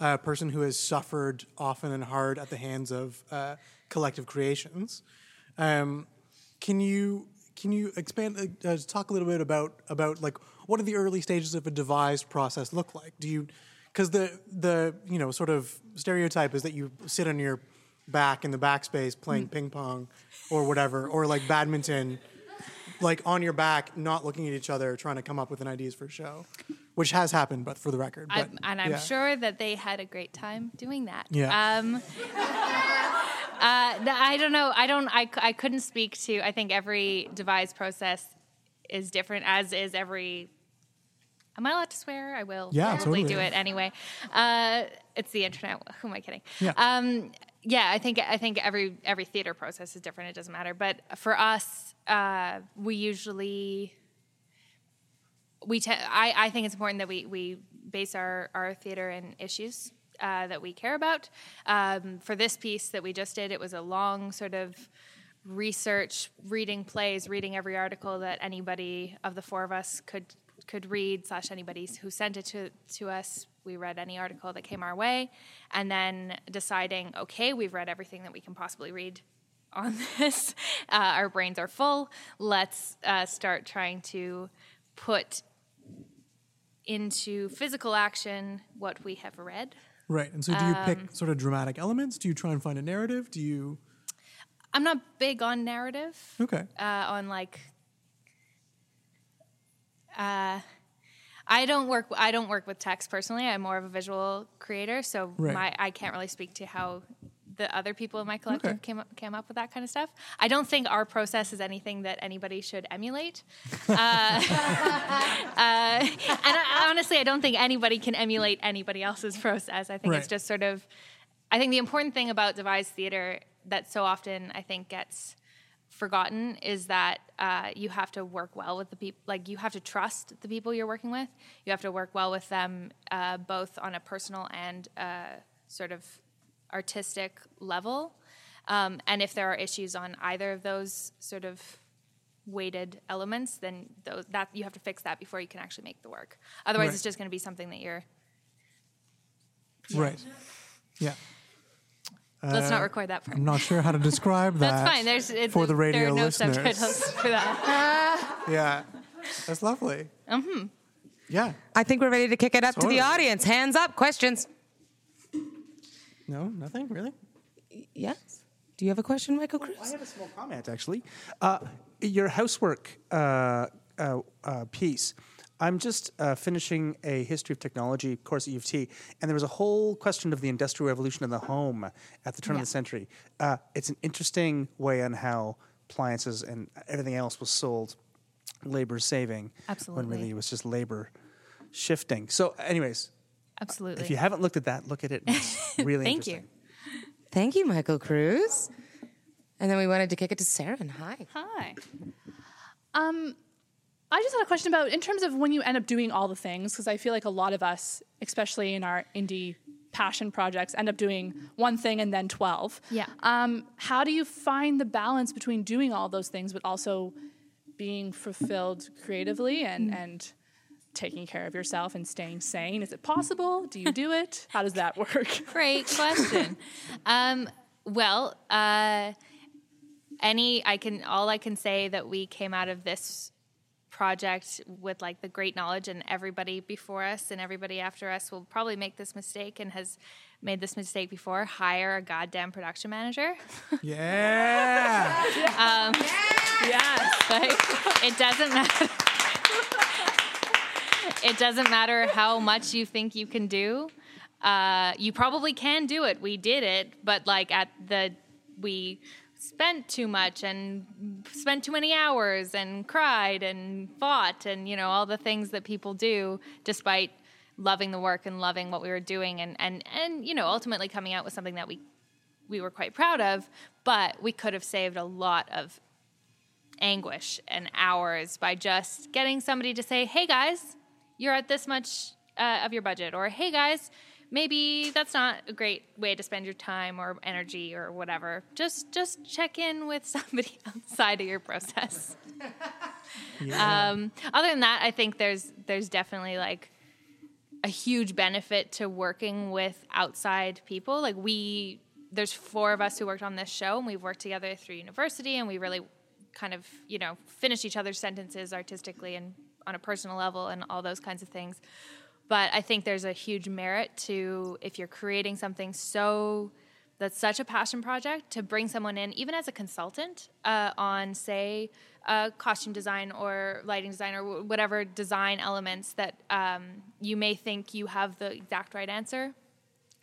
a person who has suffered often and hard at the hands of uh, collective creations, um, can you can you expand? Uh, uh, talk a little bit about about like what do the early stages of a devised process look like? Do you because the the you know sort of stereotype is that you sit on your back in the backspace playing Mm. ping pong or whatever or like badminton like on your back not looking at each other trying to come up with an ideas for a show which has happened but for the record but, I'm, and I'm yeah. sure that they had a great time doing that. Yeah. Um, uh, th- I don't know. I don't. I, I couldn't speak to. I think every devised process is different, as is every Am I allowed to swear? I will Yeah, probably totally. do it anyway. Uh, it's the internet. Who am I kidding? Yeah. Um, yeah, I think I think every every theater process is different. It doesn't matter. But for us, uh, we usually we te- I, I think it's important that we, we base our, our theater in issues uh, that we care about. Um, for this piece that we just did, it was a long sort of research, reading plays, reading every article that anybody of the four of us could could read, slash anybody who sent it to, to us. We read any article that came our way, and then deciding, okay, we've read everything that we can possibly read on this. Uh, our brains are full. Let's uh, start trying to put into physical action what we have read. Right. And so do you Um, pick sort of dramatic elements? Do you try and find a narrative? Do you I'm not big on narrative. Okay. Uh, on like, uh, I don't work. I don't work with text personally. I'm more of a visual creator, so Right. my I can't really speak to how the other people in my collective Okay. came up, came up with that kind of stuff. I don't think our process is anything that anybody should emulate. Uh, uh, and I, honestly, I don't think anybody can emulate anybody else's process. I think it's just sort of. I think the important thing about devised theater that so often I think gets forgotten is that uh, you have to work well with the people. Like you have to trust the people you're working with. You have to work well with them, uh, both on a personal and uh, sort of artistic level. Um, and if there are issues on either of those sort of weighted elements, then those, that you have to fix that before you can actually make the work. Otherwise, Right. it's just going to be something that you're. Right. Yeah. Let's not Uh, record that part. I'm not sure how to describe that. That's fine. There's it's, for the radio there are no listeners. subtitles for that. Yeah, that's lovely. hmm Yeah. I think we're ready to kick it up to the audience. Hands up, questions. No, nothing really. Yes. Do you have a question, Michael Cruz? I have a small comment, actually. Uh, your housework uh, uh, uh, piece. I'm just uh, finishing a history of technology course at U of T, and there was a whole question of the industrial revolution in the home at the turn Yeah. of the century. Uh, it's an interesting way on how appliances and everything else was sold, labor saving, Absolutely. when really it was just labor shifting. So, anyways, Absolutely. if you haven't looked at that, look at it. It's really Thank interesting. you. Thank you, Michael Cruz. And then we wanted to kick it to Sarah. Hi. Hi. Um, I just had a question about in terms of when you end up doing all the things, because I feel like a lot of us, especially in our indie passion projects, end up doing one thing and then 12. Yeah. Um, how do you find the balance between doing all those things, but also being fulfilled creatively and, and taking care of yourself and staying sane? Is it possible? Do you do it? How does that work? Great question. um, well, uh, any I can all I can say that we came out of this project with like the great knowledge and everybody before us and everybody after us will probably make this mistake and has made this mistake before hire a goddamn production manager Yeah. um, yes like, it doesn't matter it doesn't matter how much you think you can do. Uh, you probably can do it. We did it, but like at the we spent too much and spent too many hours and cried and fought and you know all the things that people do despite loving the work and loving what we were doing and and and you know ultimately coming out with something that we we were quite proud of, but we could have saved a lot of anguish and hours by just getting somebody to say, "Hey guys, you're at this much uh, of your budget," or "Hey guys, maybe that's not a great way to spend your time or energy or whatever." Just just check in with somebody outside of your process. Yeah. Um, other than that, I think there's there's definitely like a huge benefit to working with outside people. Like we, there's four of us who worked on this show, and we've worked together through university, and we really kind of you know finish each other's sentences artistically and on a personal level and all those kinds of things. But I think there's a huge merit to if you're creating something so that's such a passion project to bring someone in, even as a consultant, uh, on say uh, costume design or lighting design or wh- whatever design elements that um, you may think you have the exact right answer.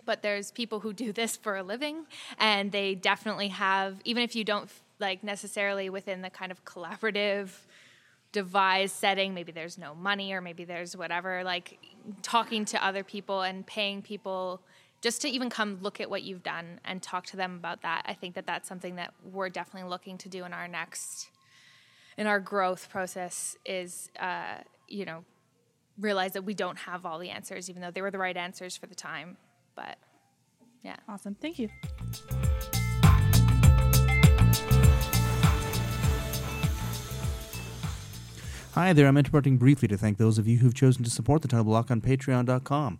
But there's people who do this for a living, and they definitely have, even if you don't like necessarily within the kind of collaborative devised setting. Maybe there's no money, or maybe there's whatever. Like talking to other people and paying people just to even come look at what you've done and talk to them about that. I think that that's something that we're definitely looking to do in our next in our growth process is uh, you know realize that we don't have all the answers even though they were the right answers for the time but yeah awesome thank you Hi there, I'm interrupting briefly to thank those of you who've chosen to support the title block on patreon.com.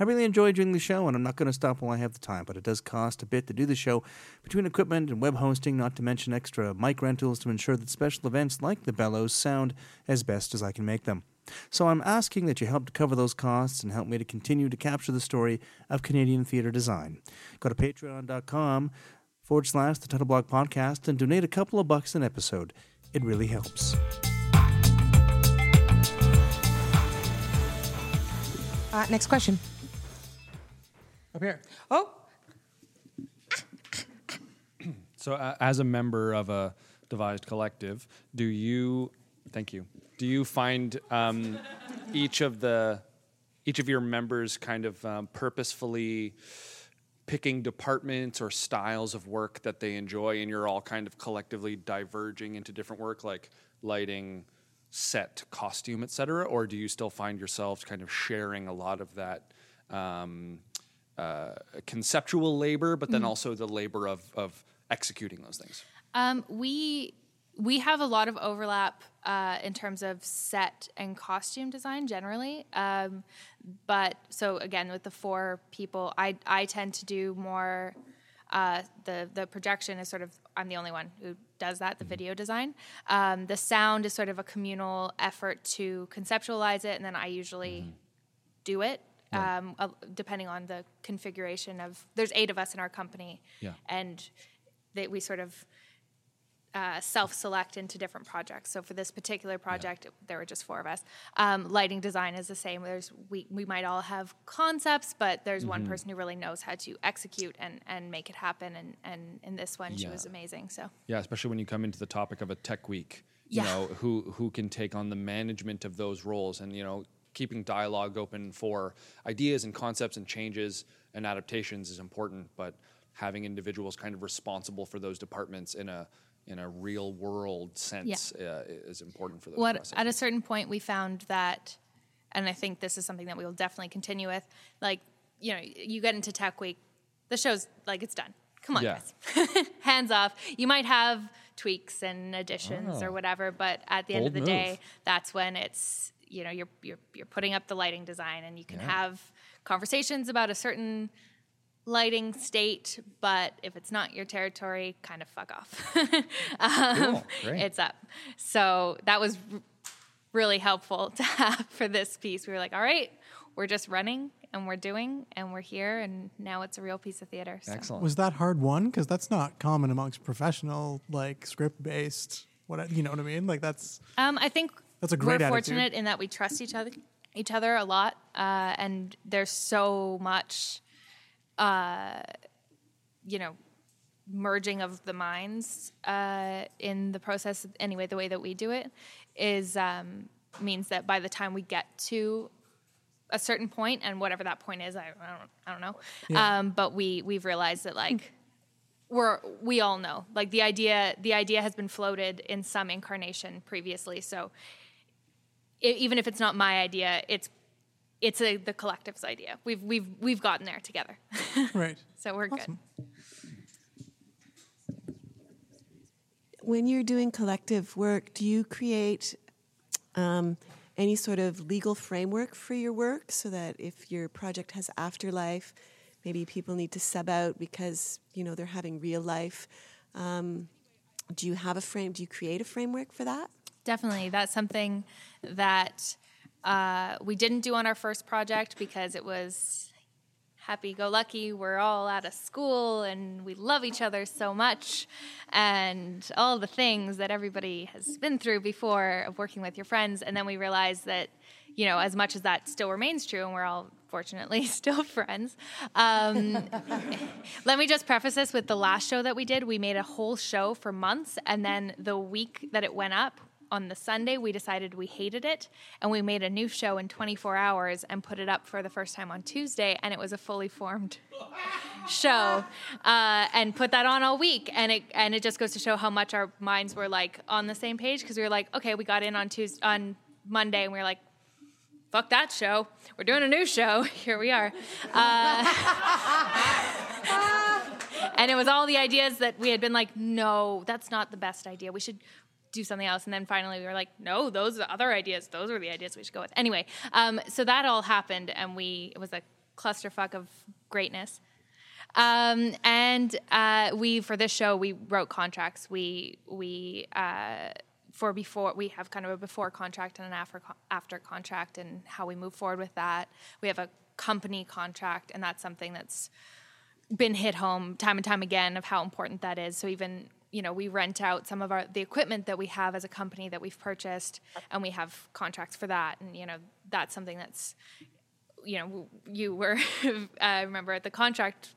I really enjoy doing the show, and I'm not going to stop while I have the time, but it does cost a bit to do the show between equipment and web hosting, not to mention extra mic rentals to ensure that special events like the Bellows sound as best as I can make them. So I'm asking that you help to cover those costs and help me to continue to capture the story of Canadian theatre design. Go to patreon.com forward slash the Title Block podcast and donate a couple of bucks an episode. It really helps. Uh, next question. Up here. Oh, So, uh, as a member of a devised collective, do you? Thank you. Do you find um, each of the each of your members kind of um, purposefully picking departments or styles of work that they enjoy, and you're all kind of collectively diverging into different work, like lighting, set, costume, etc., or do you still find yourselves kind of sharing a lot of that? Um, uh, conceptual labor, but then Mhm. also the labor of, of executing those things. Um, we we have a lot of overlap uh, in terms of set and costume design generally. Um, but so again, with the four people, I I tend to do more. Uh, the the projection is sort of I'm the only one who does that. The video design, um, the sound is sort of a communal effort to conceptualize it, and then I usually do it. Um, uh, depending on the configuration of, there's eight of us in our company, Yeah. and they, we sort of uh, self-select into different projects. So for this particular project, there were just four of us. Um, lighting design is the same. There's we we might all have concepts, but there's one Mm-hmm. Mhm. person who really knows how to execute and and make it happen. And and in this one, she was amazing. So Yeah, especially when you come into the topic of a tech week. You Yeah. know, who who can take on the management of those roles and, you know, keeping dialogue open for ideas and concepts and changes and adaptations is important, but having individuals kind of responsible for those departments in a in a real world sense uh, is important for those what processes. at a certain point we found that and i think this is something that we will definitely continue with like you know you get into tech week the show's like it's done come on Yeah. guys hands off you might have tweaks and additions Oh. or whatever but at the end of Bold the day that's when it's you know you're you're, you're putting up the lighting design and you can Yeah. have conversations about a certain lighting state but if it's not your territory kind of fuck off um, Cool. Great. it's up so that was r- really helpful to have for this piece we were like all right we're just running and we're doing and we're here and now it's a real piece of theater so. Excellent. Was that hard one? Because that's not common amongst professional, like script based. What you know what I mean? Like that's Um, I think That's a great we're attitude. fortunate in that we trust each other, each other a lot, uh, and there's so much, uh, you know, merging of the minds uh, in the process. Anyway, the way that we do it is um, means that by the time we get to a certain point, and whatever that point is, I, I don't, I don't know, Yeah. um, but we we've realized that like we're we all know like the idea the idea has been floated in some incarnation previously so e- even if it's not my idea it's it's a, the collective's idea we've we've we've gotten there together right. so we're Awesome. good When you're doing collective work, do you create um, any sort of legal framework for your work so that if your project has afterlife, maybe people need to sub out because you know they're having real life? Um, do you have a frame? Do you create a framework for that? Definitely. That's something that uh, we didn't do on our first project because it was happy go lucky. We're all out of school and we love each other so much. And all the things that everybody has been through before of working with your friends. And then we realized that, you know, as much as that still remains true, and we're all fortunately still friends. Um, let me just preface this with the last show that we did. We made a whole show for months, and then the week that it went up, on the Sunday, we decided we hated it, and we made a new show in 24 hours and put it up for the first time on Tuesday, and it was a fully formed show, uh, and put that on all week, and it and it just goes to show how much our minds were like on the same page because we were like, okay, we got in on Tuesday on Monday, and we were like. Fuck that show. We're doing a new show. Here we are. Uh, and it was all the ideas that we had been like, no, that's not the best idea. We should do something else. And then finally we were like, no, those are other ideas. Those are the ideas we should go with. Anyway, um, so that all happened, and we it was a clusterfuck of greatness. Um, and uh, we for this show we wrote contracts. We we uh, for before we have kind of a before contract and an after after contract, and how we move forward with that. We have a company contract, and that's something that's been hit home time and time again of how important that is. So even you know we rent out some of our the equipment that we have as a company that we've purchased, and we have contracts for that, and you know that's something that's you know you were I remember at the contract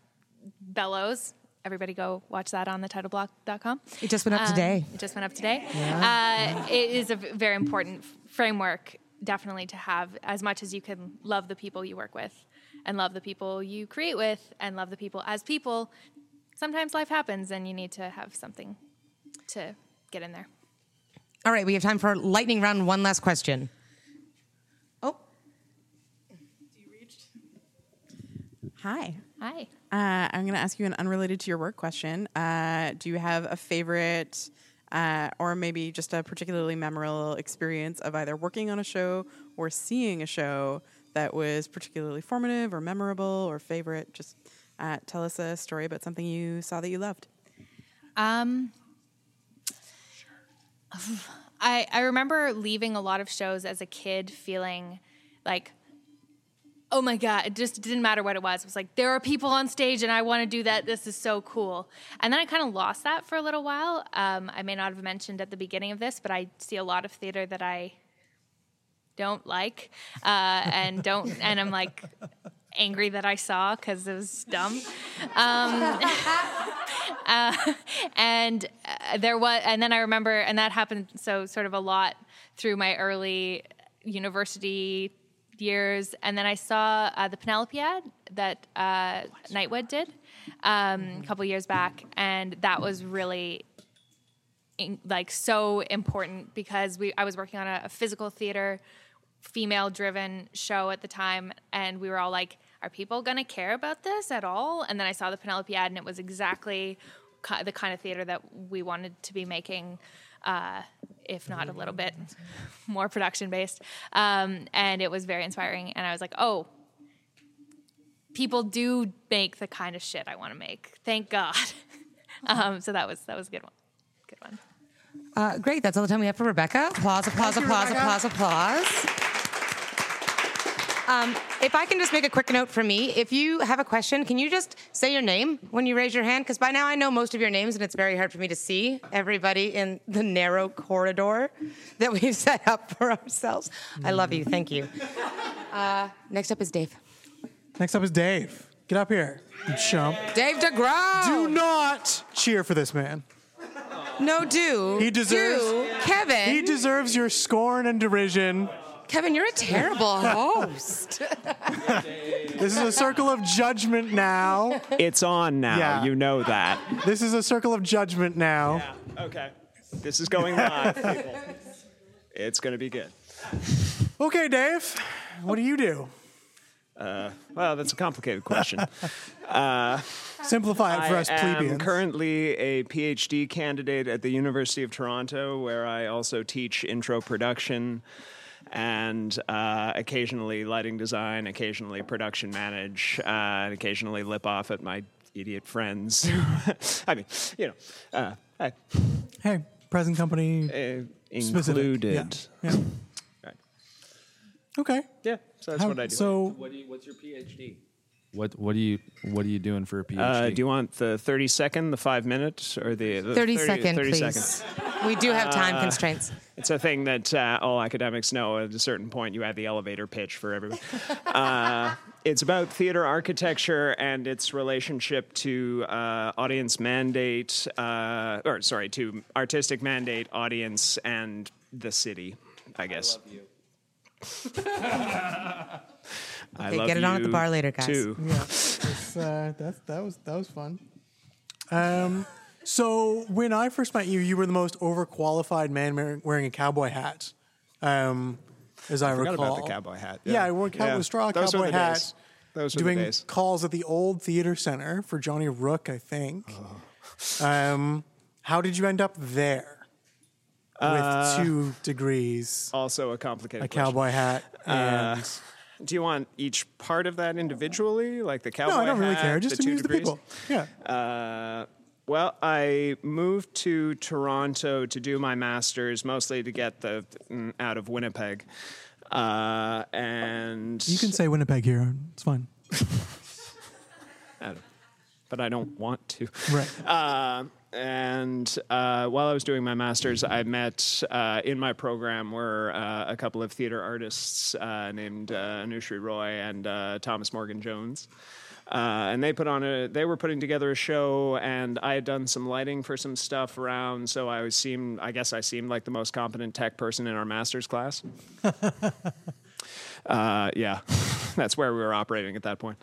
bellows. Everybody go watch that on the titleblock.com. It just went up Um, today. It just went up today. Yeah. Uh, it is a very important framework, definitely, to have as much as you can love the people you work with and love the people you create with and love the people as people. Sometimes life happens and you need to have something to get in there. All right, we have time for lightning round. One last question. Oh. do you reach? Hi. Hi. Uh, I'm going to ask you an unrelated to your work question. Uh, do you have a favorite uh, or maybe just a particularly memorable experience of either working on a show or seeing a show that was particularly formative or memorable or favorite? Just uh, tell us a story about something you saw that you loved. Um, I I remember leaving a lot of shows as a kid feeling like, oh my god, it just didn't matter what it was. It was like there are people on stage and I want to do that. This is so cool. And then I kind of lost that for a little while. Um, I may not have mentioned at the beginning of this, but I see a lot of theater that I don't like uh, and don't and I'm like angry that I saw because it was dumb. Um, uh, and uh, there was, and then I remember, and that happened so sort of a lot through my early university years. And then I saw uh, the Penelopiad that uh, Nightwood did um, a couple years back, and that was really in, like so important because we I was working on a, a physical theater female driven show at the time and we were all like are people going to care about this at all and then I saw the Penelopiad and it was exactly the kind of theater that we wanted to be making uh, if not a little bit more production based um, and it was very inspiring and I was like oh people do make the kind of shit I want to make thank God um, so that was that was a good one good one Uh, great. That's all the time we have for Rebecca. Applause, applause, Thank you, applause, Rebecca. applause, applause. Um, if I can just make a quick note for me, if you have a question, can you just say your name when you raise your hand? Because by now I know most of your names, and it's very hard for me to see everybody in the narrow corridor that we've set up for ourselves. I love you. Thank you. Uh, next up is Dave. Next up is Dave. Get up here, you chump. Dave DeGraw. Do not cheer for this man. No, do. He deserves Do. Kevin. He deserves your scorn and derision. Kevin, you're a terrible host. This is a circle of judgment now. It's on now. Yeah. You know that. This is a circle of judgment now. Okay. This is going live, people. It's going to be good. Okay, Dave. What do you do? Uh, well, that's a complicated question. Uh, Simplify it for us plebeians. I us am currently a PhD candidate at the University of Toronto, where I also teach intro production and uh, occasionally lighting design, occasionally production manage, uh, and occasionally lip off at my idiot friends. I mean, you know, uh, I, Hey, present company specific. included. Yeah. yeah. Right. Okay. Yeah, so that's How- what I do. So, What do you, what's your PhD? What what do you what are you doing for a PhD? Uh, do you want the 30 second, the five minutes, or the, the 30 second, 30 please. second? We do have time Uh, constraints. It's a thing that uh, all academics know. At a certain point, you have the elevator pitch for everybody. uh, it's about theater architecture and its relationship to uh, audience mandate, uh, or sorry, to artistic mandate, audience, and the city. I guess. I Okay, love get it on at the bar later, guys. Too. Yeah, uh, that's, that was that was fun. Um, so when I first met you, you were the most overqualified man wearing- wearing a cowboy hat. Um, as I, I forgot recall, about the cowboy hat. Yeah, I wore a cowboy Yeah. straw Those were cowboy the hat. days. Those were the doing days. calls at the old theater center for Johnny Rook, I think. Um, how did you end up there with Uh, two degrees, Also a complicated a question. cowboy hat, Uh, and do you want each part of that individually, like the cowboy? Hat? No, I don't really care. Just the two amuse the degrees? people. Yeah. Uh, well, I moved to Toronto to do my master's, mostly to get the mm, out of Winnipeg, uh, and You can say Winnipeg here. It's fine. Adam, but I don't want to. Right. Uh, and uh, while I was doing my master's, I met uh, in my program were uh, a couple of theater artists uh, named uh, Anusree Roy and uh, Thomas Morgan Jones. Uh, and they put on a. They were putting together a show, and I had done some lighting for some stuff around. So I was seemed. I guess I seemed like the most competent tech person in our master's class. Uh, yeah, that's where we were operating at that point.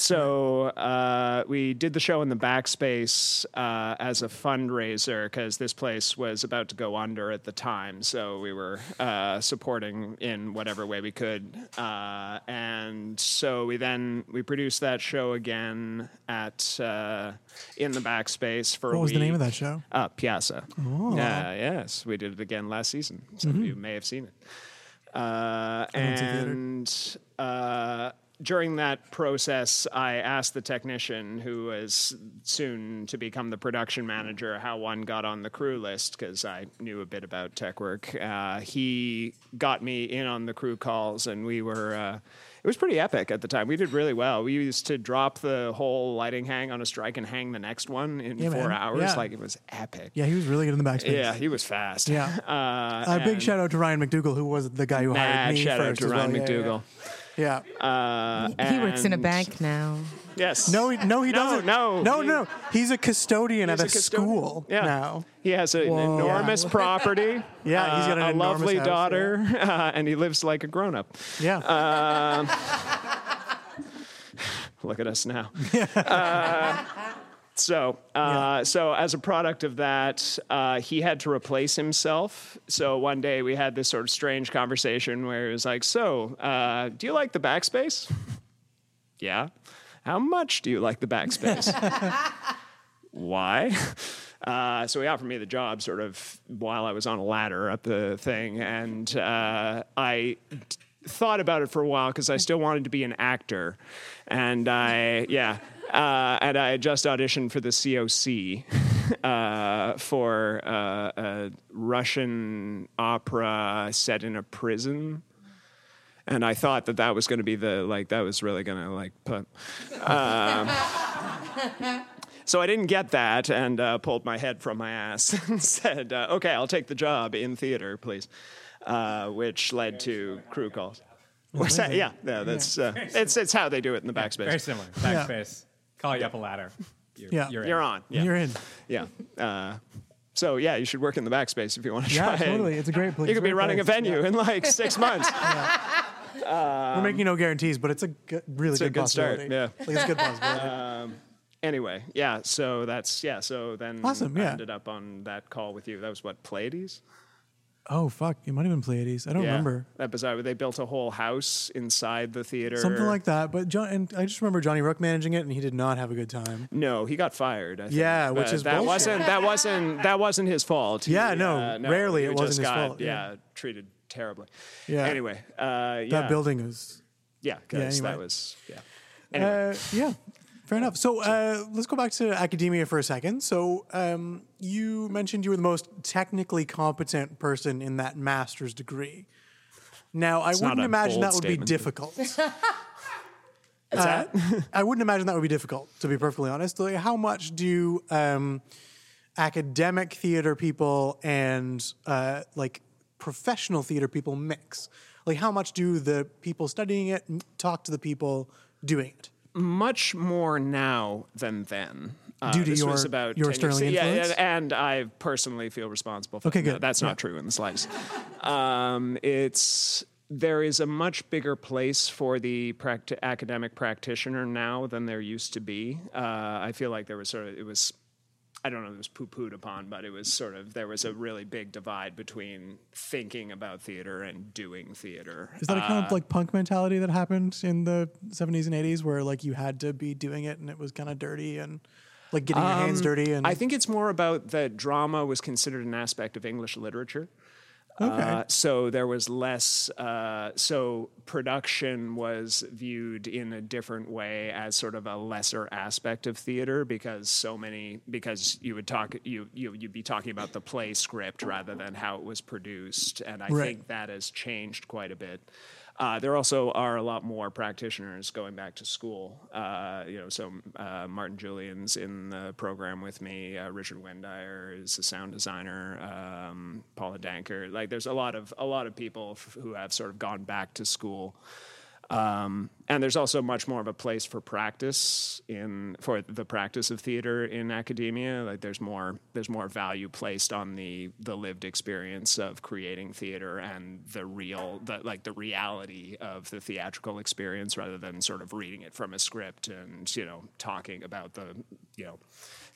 So uh, we did the show in the backspace uh, as a fundraiser because this place was about to go under at the time. So we were uh, supporting in whatever way we could, uh, and so we then we produced that show again at uh, in the backspace for. What was the name of that show? Uh, Pyaasa. Oh. Yeah, yes, we did it again last season. Some of Mhm. you may have seen it. Uh, I don't see theater. and uh, during that process, I asked the technician, who was soon to become the production manager, how one got on the crew list because I knew a bit about tech work. Uh, he got me in on the crew calls, and we were. Uh, it was pretty epic at the time. We did really well. We used to drop the whole lighting hang on a strike and hang the next one in Yeah, four man. hours. Yeah. Like it was epic. Yeah, he was really good in the backspace. Yeah, he was fast. Yeah. Uh, A big shout out to Ryan McDougall, who was the guy who hired me shout out first to as well. Ryan Yeah, yeah, McDougall. Yeah. Uh, He works in a bank now. Yes. No, he, no, he No, doesn't. no, no, he- no. He's a custodian He's at a a, custodian. school Yeah. now. He has an Whoa. enormous Yeah. property. Yeah, he's got uh, an a lovely house, daughter, uh, and he lives like a grown up. Yeah. Um, look at us now. So, uh, so as a product of that, uh, he had to replace himself. So one day we had this sort of strange conversation where he was like, "So, uh, do you like the backspace?" yeah. How much do you like the backspace? Why? Uh, so he offered me the job sort of while I was on a ladder up the thing, and uh, I t- thought about it for a while because I still wanted to be an actor, and I yeah, uh, and I had just auditioned for the COC uh, for uh, a Russian opera set in a prison. And I thought that that was going to be the like that was really going to like put. Um, so I didn't get that and uh, pulled my head from my ass and said, uh, okay, I'll take the job in theater, please, uh, which led to crew calls. What's that? Yeah, yeah, that's uh, it's it's how they do it in the backspace. Very similar. Backspace. Call you up a ladder. You're, Yeah. You're. You're on. Yeah. You're in. Yeah. Uh, so yeah, you should work in the backspace if you want to Yeah, try. and- totally. It's a great place. You could be Great running a venue Yeah. in like six months. We're making no guarantees, but it's a good, really it's a good, good start. possibility. Yeah, Like, it's a good possibility. Um, anyway, yeah. So that's yeah. So then Awesome, I yeah. ended up on that call with you. That was what Pleiades. Oh fuck, it might have been Pleiades. I don't Yeah, remember. That bizarre. They built a whole house inside the theater. Something like that. But John and I just remember Johnny Rook managing it, and he did not have a good time. No, he got fired. I think. Yeah, which is that bullshit. wasn't that wasn't that wasn't his fault. He, Yeah, no, uh, rarely it wasn't his got, fault, Yeah. yeah. treated terribly. Yeah. Anyway, uh, yeah. That building was. Yeah, because anyway. that was yeah. Anyway. Uh, yeah, fair enough. So uh, let's go back to academia for a second. So um, you mentioned you were the most technically competent person in that master's degree. Now, I It's not wouldn't imagine that would be statement. difficult. Uh, I wouldn't imagine that would be difficult, to be perfectly honest. Like, how much do um, academic theater people and uh, like professional theater people mix? Like, how much do the people studying it talk to the people doing it? Much more now than then. Uh, Due to this your- was about your 10 years- sterling yeah, influence? and, I personally feel responsible for Okay, no, good. that's not true in the slightest. Um, it's there is a much bigger place for the practi- academic practitioner now than there used to be. Uh, I feel like there was sort of it was. I don't know if it was poo pooed upon, but it was sort of there was a really big divide between thinking about theater and doing theater. Is that a kind Uh, of like punk mentality that happened in the 70s and 80s where like you had to be doing it and it was kind of dirty and like getting your hands Um, dirty? And I think it's more about that drama was considered an aspect of English literature. Okay. Uh, so there was less. Uh, so production was viewed in a different way as sort of a lesser aspect of theater because so many because you would talk you you you'd be talking about the play script rather than how it was produced, and I Right. think that has changed quite a bit. Uh, there also are a lot more practitioners going back to school. Uh, you know, so uh, Martin Julien's in the program with me. Uh, Richard Windeyer is a sound designer. Um, Paula Danckert. Like, there's a lot of a lot of people f- who have sort of gone back to school. Um, and there's also much more of a place for practice in for the practice of theater in academia. Like there's more there's more value placed on the the lived experience of creating theater and the real the like the reality of the theatrical experience rather than sort of reading it from a script and you know talking about the you know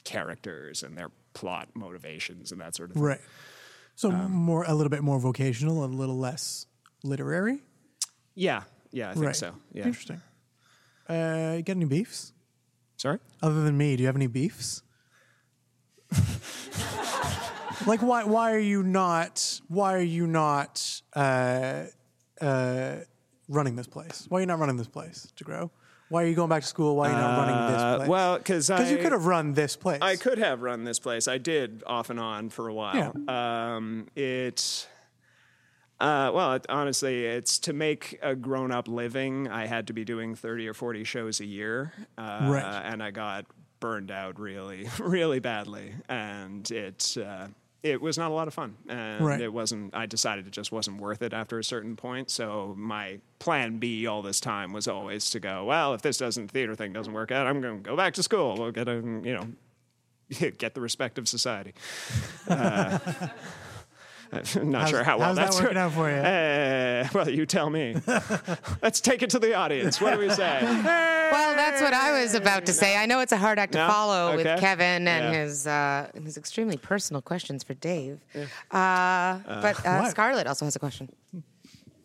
characters and their plot motivations and that sort of thing. right. So Um, more a little bit more vocational, a little less literary. Yeah, yeah, I think Right. so. Yeah. Interesting. Uh, you got any beefs? Sorry? Other than me, do you have any beefs? like why why are you not why are you not uh, uh, running this place? Why are you not running this place to grow? Why are you going back to school? Why are you not running Uh, this place? well, 'cause you could have run this place. I could have run this place. I did off and on for a while. Um, it, uh, well, it, honestly, it's to make a grown-up living. I had to be doing thirty or forty shows a year, uh, Right. and I got burned out really, really badly, and it. Uh, it was not a lot of fun, and Right. it wasn't. I decided it just wasn't worth it after a certain point. So my plan B all this time was always to go. Well, if this doesn't theater thing doesn't work out, I'm going to go back to school. We'll get a you know get the respect of society. I'm not How's- sure how well how's that that's working out for you? Uh, well, you tell me. Let's take it to the audience. What do we say? Well, that's what I was about to say. I know it's a hard act to follow Okay. with Kevin and Yeah. his uh, and his extremely personal questions for Dave. Uh, but uh. Scarlett also has a question.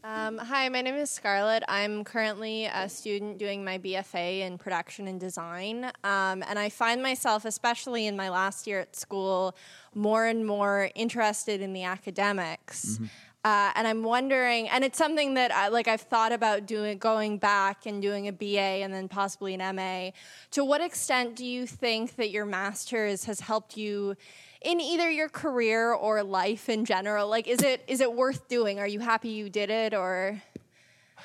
Um, hi, my name is Scarlett. I'm currently a student doing my BFA in production and design. Um, and I find myself, especially in my last year at school, more and more interested in the academics. Uh, and I'm wondering, and it's something that I, like I've thought about doing, going back and doing a BA and then possibly an MA. To what extent do you think that your master's has helped you in either your career or life in general? Like, is it is it worth doing? Are you happy you did it, or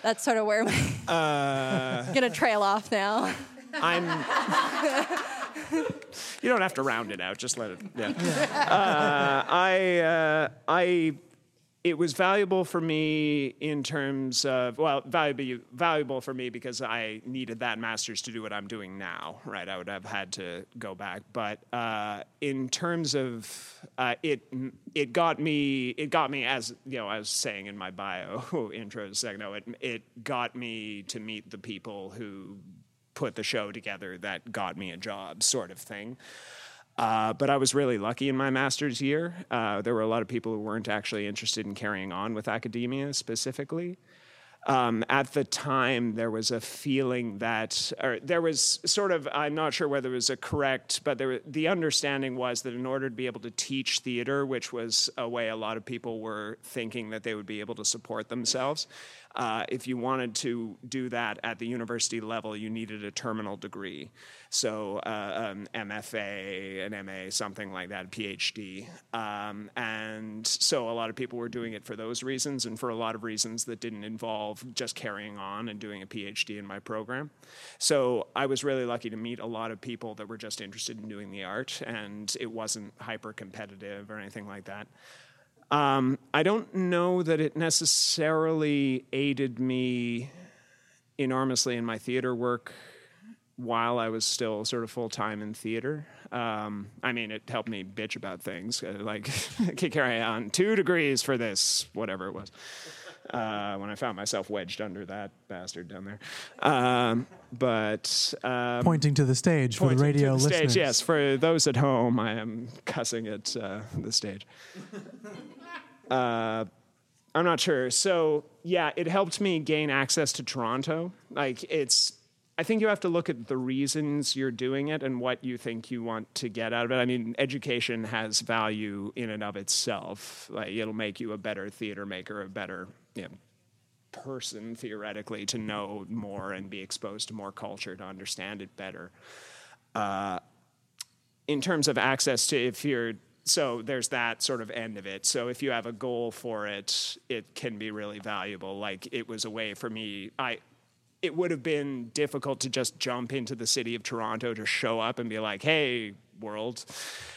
that's sort of where my Uh, gonna trail off now? I'm. You don't have to round it out. Just let it. Yeah. Uh, I. Uh, I. It was valuable for me in terms of well, valuable valuable for me because I needed that master's to do what I'm doing now. Right, I would have had to go back, but uh, in terms of uh, it, it got me. It got me as you know. I was saying in my bio intro to second. No, it it got me to meet the people who put the show together that got me a job, sort of thing. Uh, but I was really lucky in my master's year. Uh, there were a lot of people who weren't actually interested in carrying on with academia specifically. Um, at the time, there was a feeling that, or there was sort of, I'm not sure whether it was a correct, but there, the understanding was that in order to be able to teach theater, which was a way a lot of people were thinking that they would be able to support themselves, uh, if you wanted to do that at the university level, you needed a terminal degree. So, uh, um, MFA, an MA, something like that, PhD. Um, and so, a lot of people were doing it for those reasons and for a lot of reasons that didn't involve just carrying on and doing a PhD in my program. So, I was really lucky to meet a lot of people that were just interested in doing the art, and it wasn't hyper competitive or anything like that. Um, I don't know that it necessarily aided me enormously in my theater work while I was still sort of full time in theater. Um, I mean, it helped me bitch about things uh, like carry on two degrees for this, whatever it was. Uh, when I found myself wedged under that bastard down there, um, but um, Pointing to the stage for the radio the listeners. Stage, yes, for those at home, I am cussing at uh, the stage. Uh, I'm not sure. So yeah, it helped me gain access to Toronto. Like it's, I think you have to look at the reasons you're doing it and what you think you want to get out of it. I mean, education has value in and of itself. Like it'll make you a better theater maker, a better you know, person theoretically to know more and be exposed to more culture to understand it better. Uh, in terms of access to if you're so there's that sort of end of it. So if you have a goal for it, it can be really valuable. Like it was a way for me. I it would have been difficult to just jump into the city of Toronto to show up and be like, "Hey, world."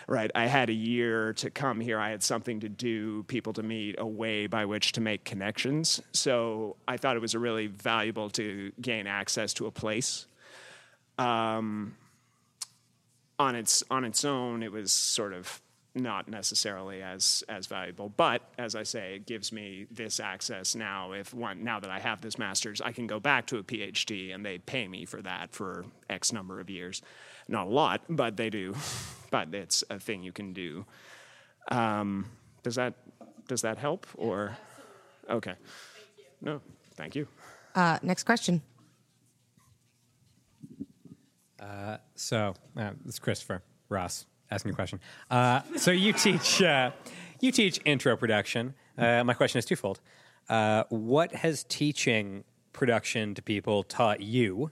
Right? I had a year to come here. I had something to do, people to meet, a way by which to make connections. So I thought it was really valuable to gain access to a place. Um, on its on its own, it was sort of not necessarily as as valuable. But as I say, it gives me this access now. If one now that I have this master's, I can go back to a PhD, and they pay me for that for X number of years. Not a lot, but they do. but it's a thing you can do. Um, does that does that help or okay? No, thank you. Uh, next question. Uh, so, uh, this is Christopher Ross asking a question. Uh, so you teach uh, you teach intro production. Uh, my question is twofold. Uh, what has teaching production to people taught you?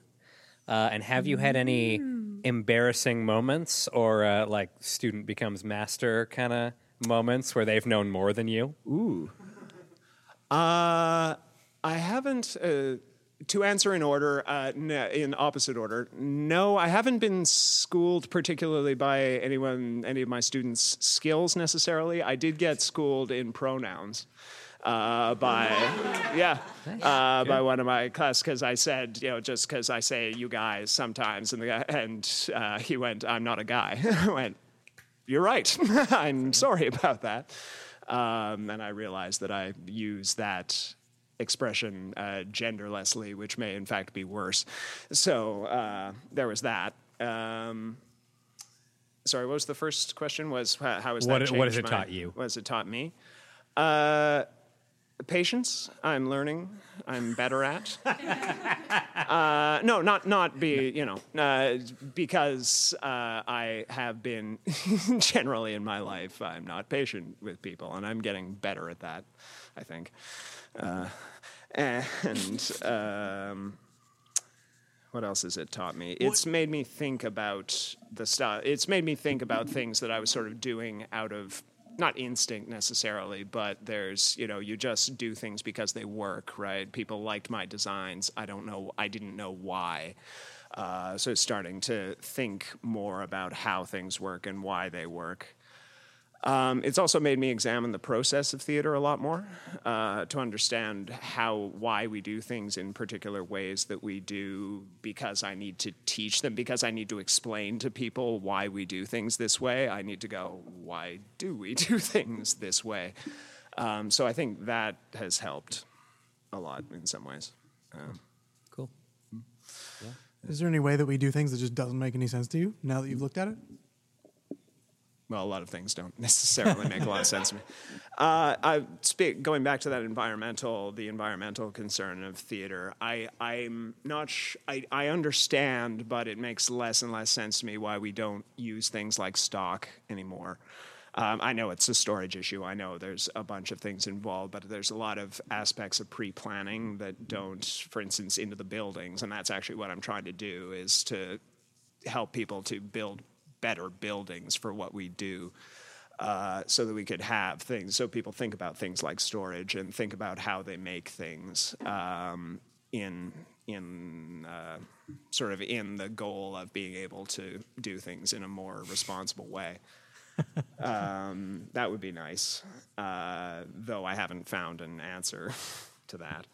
Uh, and have you had any embarrassing moments or uh, like student becomes master kind of moments where they've known more than you? Ooh. Uh, I haven't. To answer in order, uh, in opposite order, no, I haven't been schooled particularly by anyone, any of my students' skills necessarily. I did get schooled in pronouns. Uh, by yeah, uh, by one of my class because I said you know just because I say you guys sometimes and the guy and uh, he went I'm not a guy. I went you're right. I'm sorry about that. Um, and I realized that I use that expression uh, genderlessly, which may in fact be worse. So uh, there was that. Um, sorry, what was the first question? Was how, how has What that it- what has it my- taught you? What has it taught me? Uh, patience. I'm learning. I'm better at. uh, no, not not be you know uh, because uh, I have been generally in my life I'm not patient with people and I'm getting better at that. I think, uh, and um, what else has it taught me? It's made me think about the stuff. It's made me think about things that I was sort of doing out of not instinct necessarily, but there's you know you just do things because they work, right? People liked my designs. I don't know. I didn't know why. Uh, so starting to think more about how things work and why they work. Um, it's also made me examine the process of theater a lot more uh, to understand how, why we do things in particular ways that we do, because I need to teach them, because I need to explain to people why we do things this way. I need to go, why do we do things this way? Um, so I think that has helped a lot in some ways. Um, cool. Is there any way that we do things that just doesn't make any sense to you now that you've looked at it? Well, a lot of things don't necessarily make a lot of sense to me. Uh, I speak going back to that environmental, the environmental concern of theater. I I'm not. Sh- I I understand, but it makes less and less sense to me why we don't use things like stock anymore. Um, I know it's a storage issue. I know there's a bunch of things involved, but there's a lot of aspects of pre-planning that don't, for instance, into the buildings, and that's actually what I'm trying to do is to help people to build better buildings for what we do. Uh, so that we could have things, so people think about things like storage and think about how they make things um, in in uh, sort of in the goal of being able to do things in a more responsible way. um, that would be nice, uh, though I haven't found an answer to that.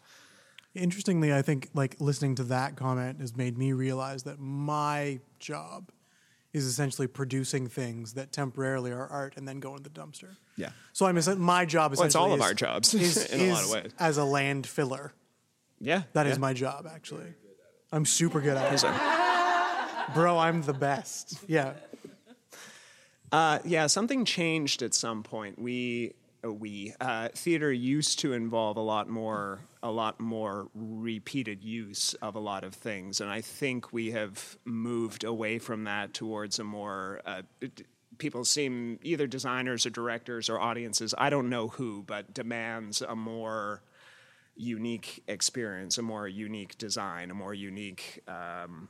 Interestingly, I think like listening to that comment has made me realize that my job is essentially producing things that temporarily are art and then go in the dumpster. Yeah. So I'm my job Well, it's all of is- our jobs is- in a lot of ways. as a land filler. Yeah, that is yeah. my job actually. I'm super good at it. Bro, I'm the best. Yeah. Uh, yeah, something changed at some point. We we uh, theater used to involve a lot more a lot more repeated use of a lot of things, and I think we have moved away from that towards a more. Uh, People seem either designers or directors or audiences, I don't know who, but demands a more unique experience, a more unique design, a more unique um,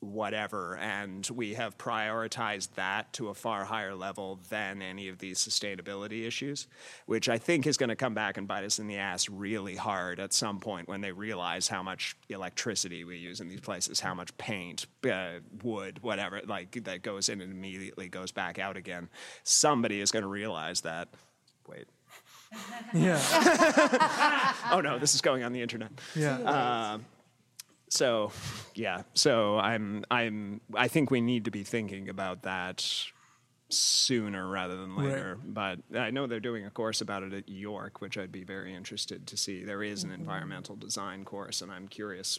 whatever. And we have prioritized that to a far higher level than any of these sustainability issues, which I think is going to come back and bite us in the ass really hard at some point when they realize how much electricity we use in these places, how much paint, uh, wood, whatever, like that goes in and immediately goes back out again. Somebody is going to realize that. Wait. Yeah. oh no, this is going on the internet. Yeah. Um, so, yeah. So I'm I'm I think we need to be thinking about that sooner rather than Right. later. But I know they're doing a course about it at York, which I'd be very interested to see. There is an environmental design course, and I'm curious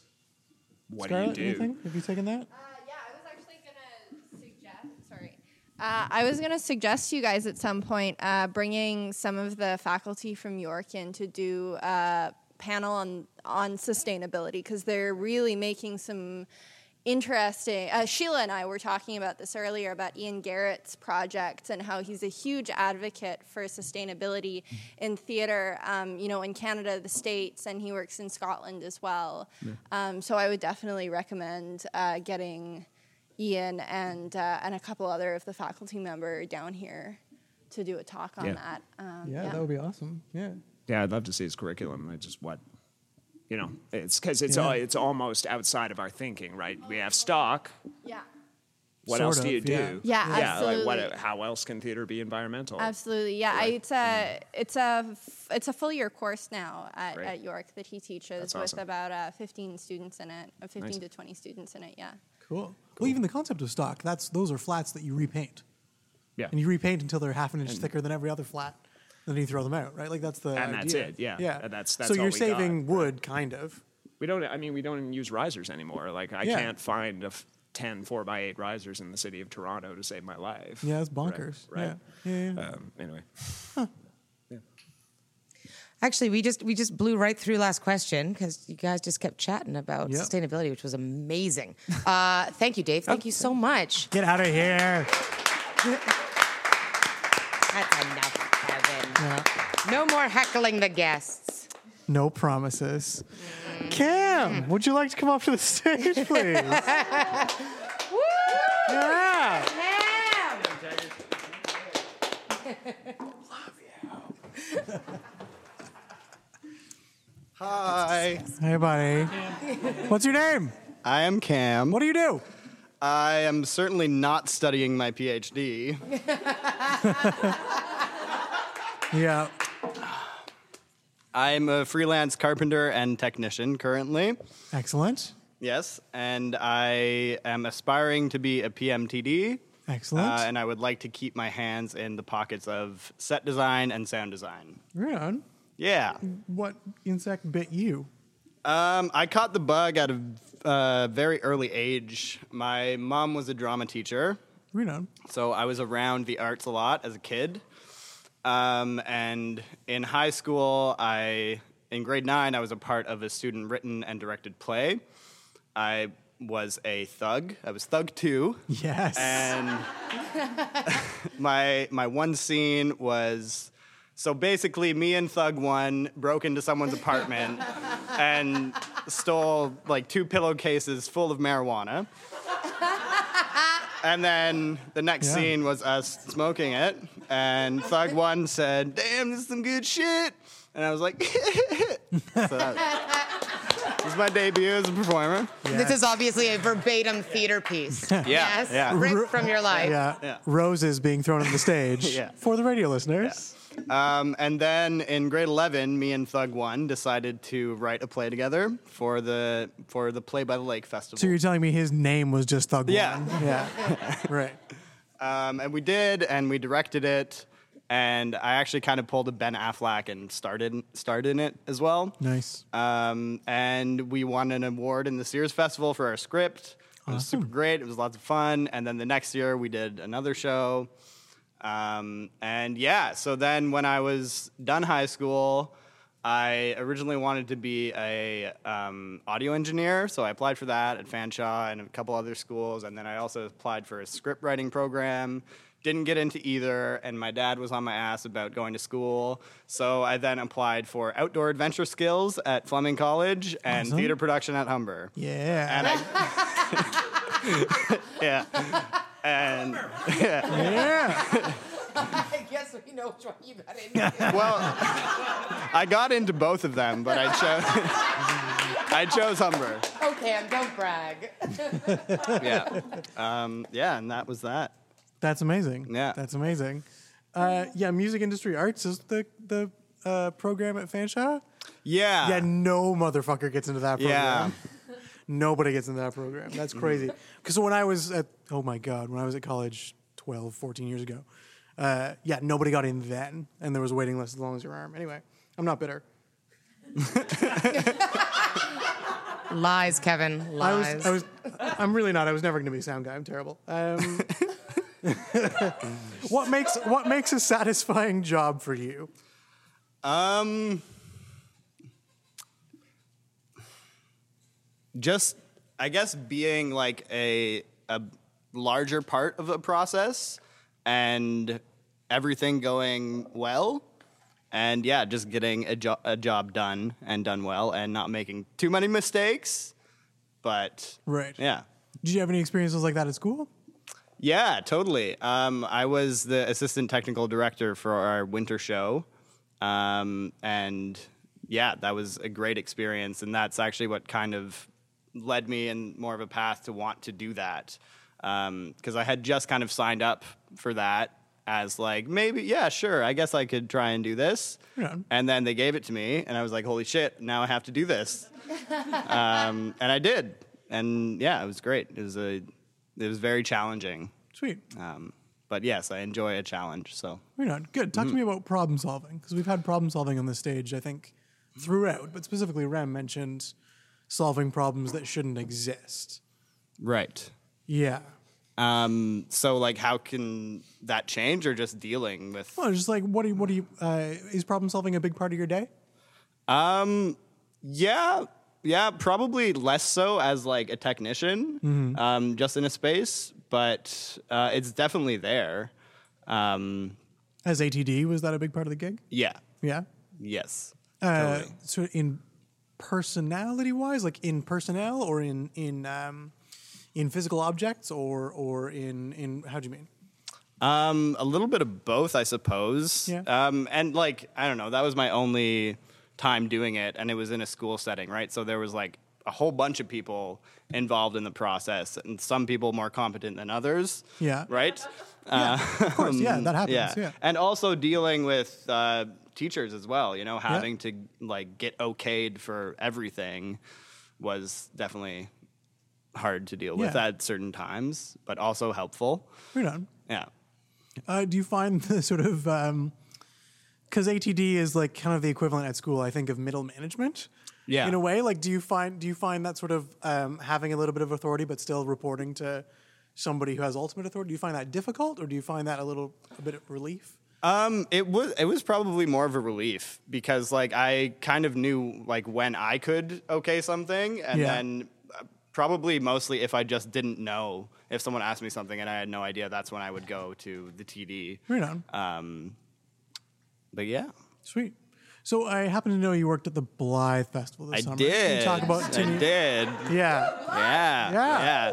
what Scarlett, do you do? anything? Have you taken that? Uh, yeah, I was actually gonna suggest, sorry. Uh, I was going to suggest to you guys at some point uh, bringing some of the faculty from York in to do a panel on on sustainability because they're really making some interesting. Uh, Sheila and I were talking about this earlier about Ian Garrett's project and how he's a huge advocate for sustainability in theater. Um, you know, in Canada, the states, and he works in Scotland as well. Yeah. Um, so I would definitely recommend uh, getting Ian and uh, and a couple other of the faculty member down here to do a talk on Yeah. that. Um, Yeah, that would be awesome. Yeah. Yeah, I'd love to see his curriculum. I just what you know, it's because it's Yeah. it's almost outside of our thinking, right? We have stock. Yeah. What Sort else of, do you do? yeah. Yeah, Like what? absolutely. How else can theater be environmental? Absolutely, yeah. I, it's a it's a it's a full year course now at, at York that he teaches That's with awesome. about uh, 15 students in it, uh, 15 Nice. to 20 students in it. Yeah. Cool. Well, even the concept of stock, that's those are flats that you repaint. Yeah. And you repaint until they're half an inch And- thicker than every other flat. And then you throw them out, right? Like that's the And that's it, yeah. Yeah. And that's- that's so you're we got, saving wood, kind of. We don't. I mean, we don't even use risers anymore. Like I Yeah. can't find a f- 10 4 by 8 risers in the city of Toronto to save my life. Yeah, it's bonkers. Right. Yeah. Yeah, yeah. Um, anyway. Actually, we just we just blew right through last question because you guys just kept chatting about Yep. sustainability, which was amazing. Uh, thank you, Dave. Thank you so much. Get out of here. That's enough, Kevin. No more heckling the guests. No promises. Cam, would you like to come up to the stage, please? yeah. Hi. Hey, buddy. What's your name? I am Cam. What do you do? I am certainly not studying my PhD. Yeah. I'm a freelance carpenter and technician currently. Excellent. Yes, and I am aspiring to be a PMTD. Excellent. Uh, and I would like to keep my hands in the pockets of set design and sound design. Right. Yeah. What insect bit you? Um, I caught the bug at a uh, very early age. My mom was a drama teacher. Right on. So I was around the arts a lot as a kid. Um, and in high school, I in grade nine, I was a part of a student written and directed play. I was a thug. I was thug two. Yes. And my my one scene was so basically me and Thug One broke into someone's apartment and stole like two pillowcases full of marijuana. And then the next Yeah. scene was us smoking it, and Thug One said, "Damn, this is some good shit," and I was like, so that, "This is my debut as a performer." This is obviously a verbatim theater piece. Yeah, Yes. yeah. Ripped from your life. Yeah. Roses being thrown on the stage Yeah. for the radio listeners. Um, and then in grade 11, me and Thug One decided to write a play together for the for the Play by the Lake Festival. So you're telling me his name was just Thug Yeah. One? Yeah. right. Um, and we did, and we directed it, and I actually kind of pulled a Ben Affleck and started starred in it as well. Nice. Um, and we won an award in the Sears Festival for our script. It was super great. It was lots of fun. And then the next year we did another show. Um, and yeah, so then when I was done high school, I originally wanted to be a um, audio engineer, so I applied for that at Fanshawe and a couple other schools, and then I also applied for a script writing program. Didn't get into either, and my dad was on my ass about going to school. So I then applied for outdoor adventure skills at Fleming College and Awesome. theater production at Humber. Yeah. And I, yeah, and yeah. Yeah. I guess we know which one you got in. Well, I got into both of them, but I chose I chose Humber. Okay, I'm don't brag. Yeah, um, yeah, and that was that. That's amazing. Yeah. That's amazing. Uh, yeah, music industry arts is the the uh, program at Fanshawe. Yeah. Yeah, no motherfucker gets into that program. Yeah. Nobody gets into that program. That's crazy. Because when I was at, oh my God, when I was at college 12, 14 years ago, uh, yeah, nobody got in then. And there was a waiting list as long as your arm. Anyway, I'm not bitter. Lies, Kevin. I Lies. was, I was, I'm really not. I was never going to be a sound guy. I'm terrible. Um, what makes what makes a satisfying job for you? Um, just I guess being like a a larger part of a process and everything going well. And yeah, just getting a, jo- a job done and done well and not making too many mistakes. But Right. yeah. Did you have any experiences like that at school? Yeah, totally. Um, I was the assistant technical director for our winter show. Um, and yeah, that was a great experience. And that's actually what kind of led me in more of a path to want to do that. Because I had just kind of signed up for that as like, maybe, yeah, sure, I guess I could try and do this. Yeah. And then they gave it to me, and I was like, holy shit, now I have to do this. um, and I did. And yeah, it was great. It was a, it was very challenging. Sweet. Um, but yes, I enjoy a challenge. So We're not good. Talk to Mhm. me about problem solving because we've had problem solving on this stage. I think throughout, but specifically, Rem mentioned solving problems that shouldn't exist. right. Yeah. Um, so like, how can that change, or just dealing with? Well, just like what do you, what do you uh, is problem solving a big part of your day? Um, yeah, yeah, probably less so as like a technician, Mhm. um, just in a space, but uh, it's definitely there. Um, As ATD, was that a big part of the gig? yeah. Yeah. Yes. Uh, totally. So in personality wise, like in personnel or in in um, in physical objects or or in in how do you mean? Um, a little bit of both, I suppose. Yeah. Um, and like, I don't know, that was my only time doing it, and it was in a school setting, right? So there was like a whole bunch of people involved in the process, and some people more competent than others. Yeah. Right. Yeah, of course, yeah, that happens, Yeah. yeah. And also dealing with uh, teachers as well. You know, having to like get okayed for everything was definitely hard to deal with Yeah. at certain times, but also helpful. Right on. Yeah. Uh, do you find the sort of because ATD is like kind of the equivalent at school, I think, of middle management. Yeah. In a way, like, do you find do you find that sort of um, having a little bit of authority, but still reporting to somebody who has ultimate authority? Do you find that difficult, or do you find that a little a bit of relief? Um, it was it was probably more of a relief because like I kind of knew like when I could okay something, and Yeah. then uh, probably mostly if I just didn't know. If someone asked me something and I had no idea, that's when I would go to the TD. Right on. Um, but yeah. Sweet. So I happen to know you worked at the Blythe Festival this I summer. did. Can you talk about I Timmy? did. Yeah. Yeah. Yeah. Yeah.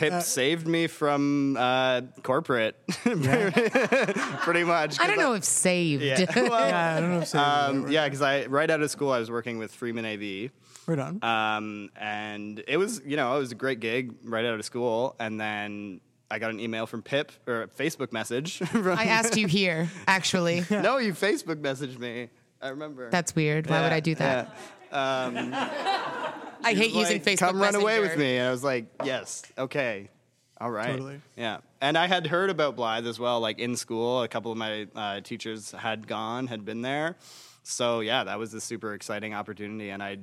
Pip saved me from uh, corporate, pretty much. I don't know if saved. Yeah, well, Yeah, I don't know if saved Um, yeah, because I right out of school I was working with Freeman AV. Right on. Um, and it was you know it was a great gig right out of school, and then I got an email from Pip or a Facebook message. from- I asked you here, actually. no, you Facebook messaged me. I remember. That's weird. Why would I do that? Yeah. Um, I hate was using like, Facebook Come run away with me, and I was like, yes, okay, all right, Totally. yeah. And I had heard about Blythe as well, like in school. A couple of my uh, teachers had gone, had been there, so yeah, that was a super exciting opportunity, and I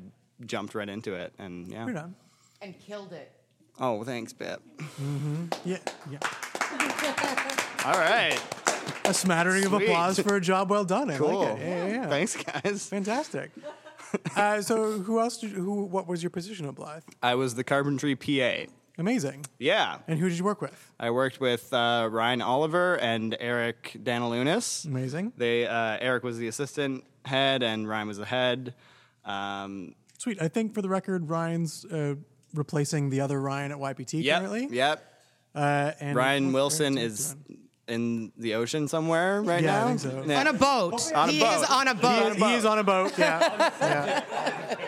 jumped right into it, and yeah. Right on. And killed it. Oh, thanks, Pip. Mm-hmm. Yeah. Yeah. All right. A smattering of applause for a job well done. I Cool. like it. Yeah, yeah, yeah. Thanks, guys. Fantastic. uh, so, who else? Did, who? What was your position at Blythe? I was the carpentry PA. Amazing. Yeah. And who did you work with? I worked with uh, Ryan Oliver and Eric Danalunas. Amazing. They uh, Eric was the assistant head and Ryan was the head. Um, Sweet. I think for the record, Ryan's uh, replacing the other Ryan at YPT yep, currently. Yep. Uh, and Ryan Wilson is in the ocean somewhere right Yeah, I now. think so. Yeah. On a boat. On a he boat. is on a boat. He, he is on a boat. Yeah.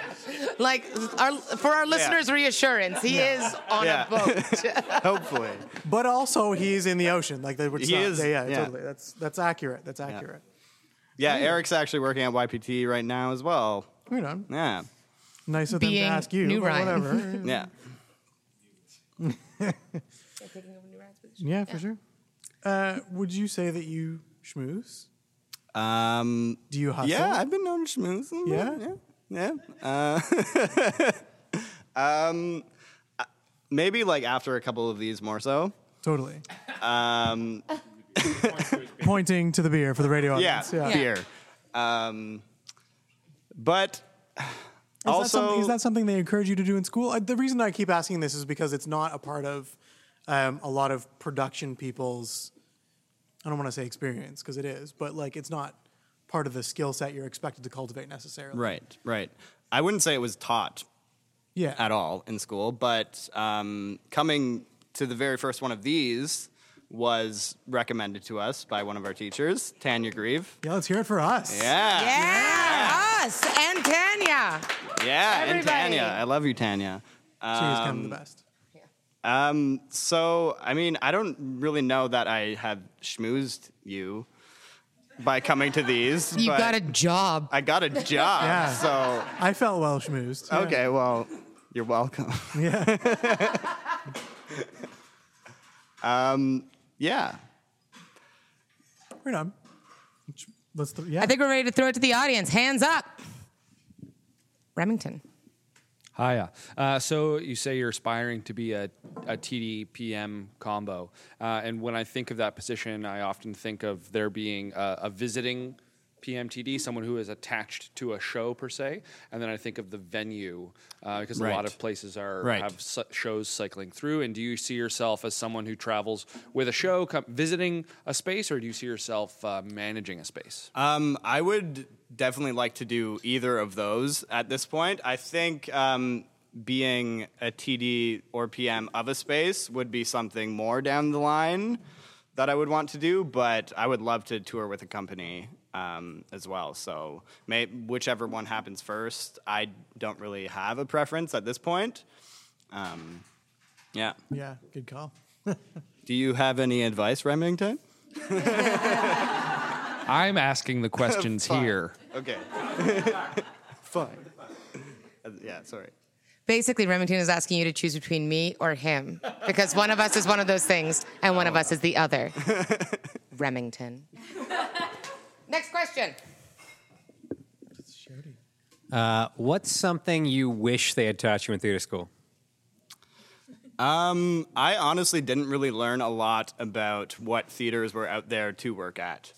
Like our, for our listeners' reassurance, he Yeah. is on Yeah. a boat. Hopefully. but also, he's in the ocean. Like they would. He is, Yeah, yeah. totally. That's that's accurate. That's accurate. Yeah, Oh. Eric's actually working at YPT right now as well. Right on. Yeah. Nice of them to ask you. new but Ryan. Whatever. Yeah. Yeah, for sure. Uh, would you say that you schmooze? Um, Do you hustle? Yeah, I've been known to schmooze. Yeah? Yeah. Yeah. Uh, um, uh, maybe like after a couple of these more so. Totally. Um, Pointing to the beer for the radio yeah, audience. beer. Um, but Is, also, that something, is that something they encourage you to do in school? Uh, the reason I keep asking this is because it's not a part of um, a lot of production people's. I don't want to say experience because it is, but like it's not part of the skill set you're expected to cultivate necessarily. right, right. I wouldn't say it was taught Yeah. at all in school, but um, coming to the very first one of these was recommended to us by one of our teachers, Tanya Grieve. Yeah, let's hear it for us. Yeah. Yeah, us and Tanya. Yeah, and Tanya. I love you, Tanya. She is kind of Um, the best. Um, so, I mean, I don't really know that I have schmoozed you by coming to these. You but got a job. I got a job. Yeah. So, I felt well schmoozed. yeah. okay, well, you're welcome. Yeah. Um, yeah. right on. Let's. Th- yeah. I think we're ready to throw it to the audience. Hands up. Remington. Hiya. Uh, so you say you're aspiring to be a, a TD PM combo. Uh, and when I think of that position, I often think of there being a, a visiting PMTD, someone who is attached to a show per se. And then I think of the venue uh, because a lot of places are Right. have su- shows cycling through. And do you see yourself as someone who travels with a show, com- visiting a space, or do you see yourself uh, managing a space? Um, I would definitely like to do either of those at this point. I think um, being a TD or PM of a space would be something more down the line that I would want to do, but I would love to tour with a company um, as well. So may, whichever one happens first, I don't really have a preference at this point. Um, yeah. Yeah. Good call. Do you have any advice, Remington? I'm asking the questions Fine. here. Okay. Fine. Yeah, sorry. Basically, Remington is asking you to choose between me or him because one of us is one of those things and one of us is the other. Remington. Next question. Uh, what's something you wish they had taught you in theater school? Um, I honestly didn't really learn a lot about what theaters were out there to work at.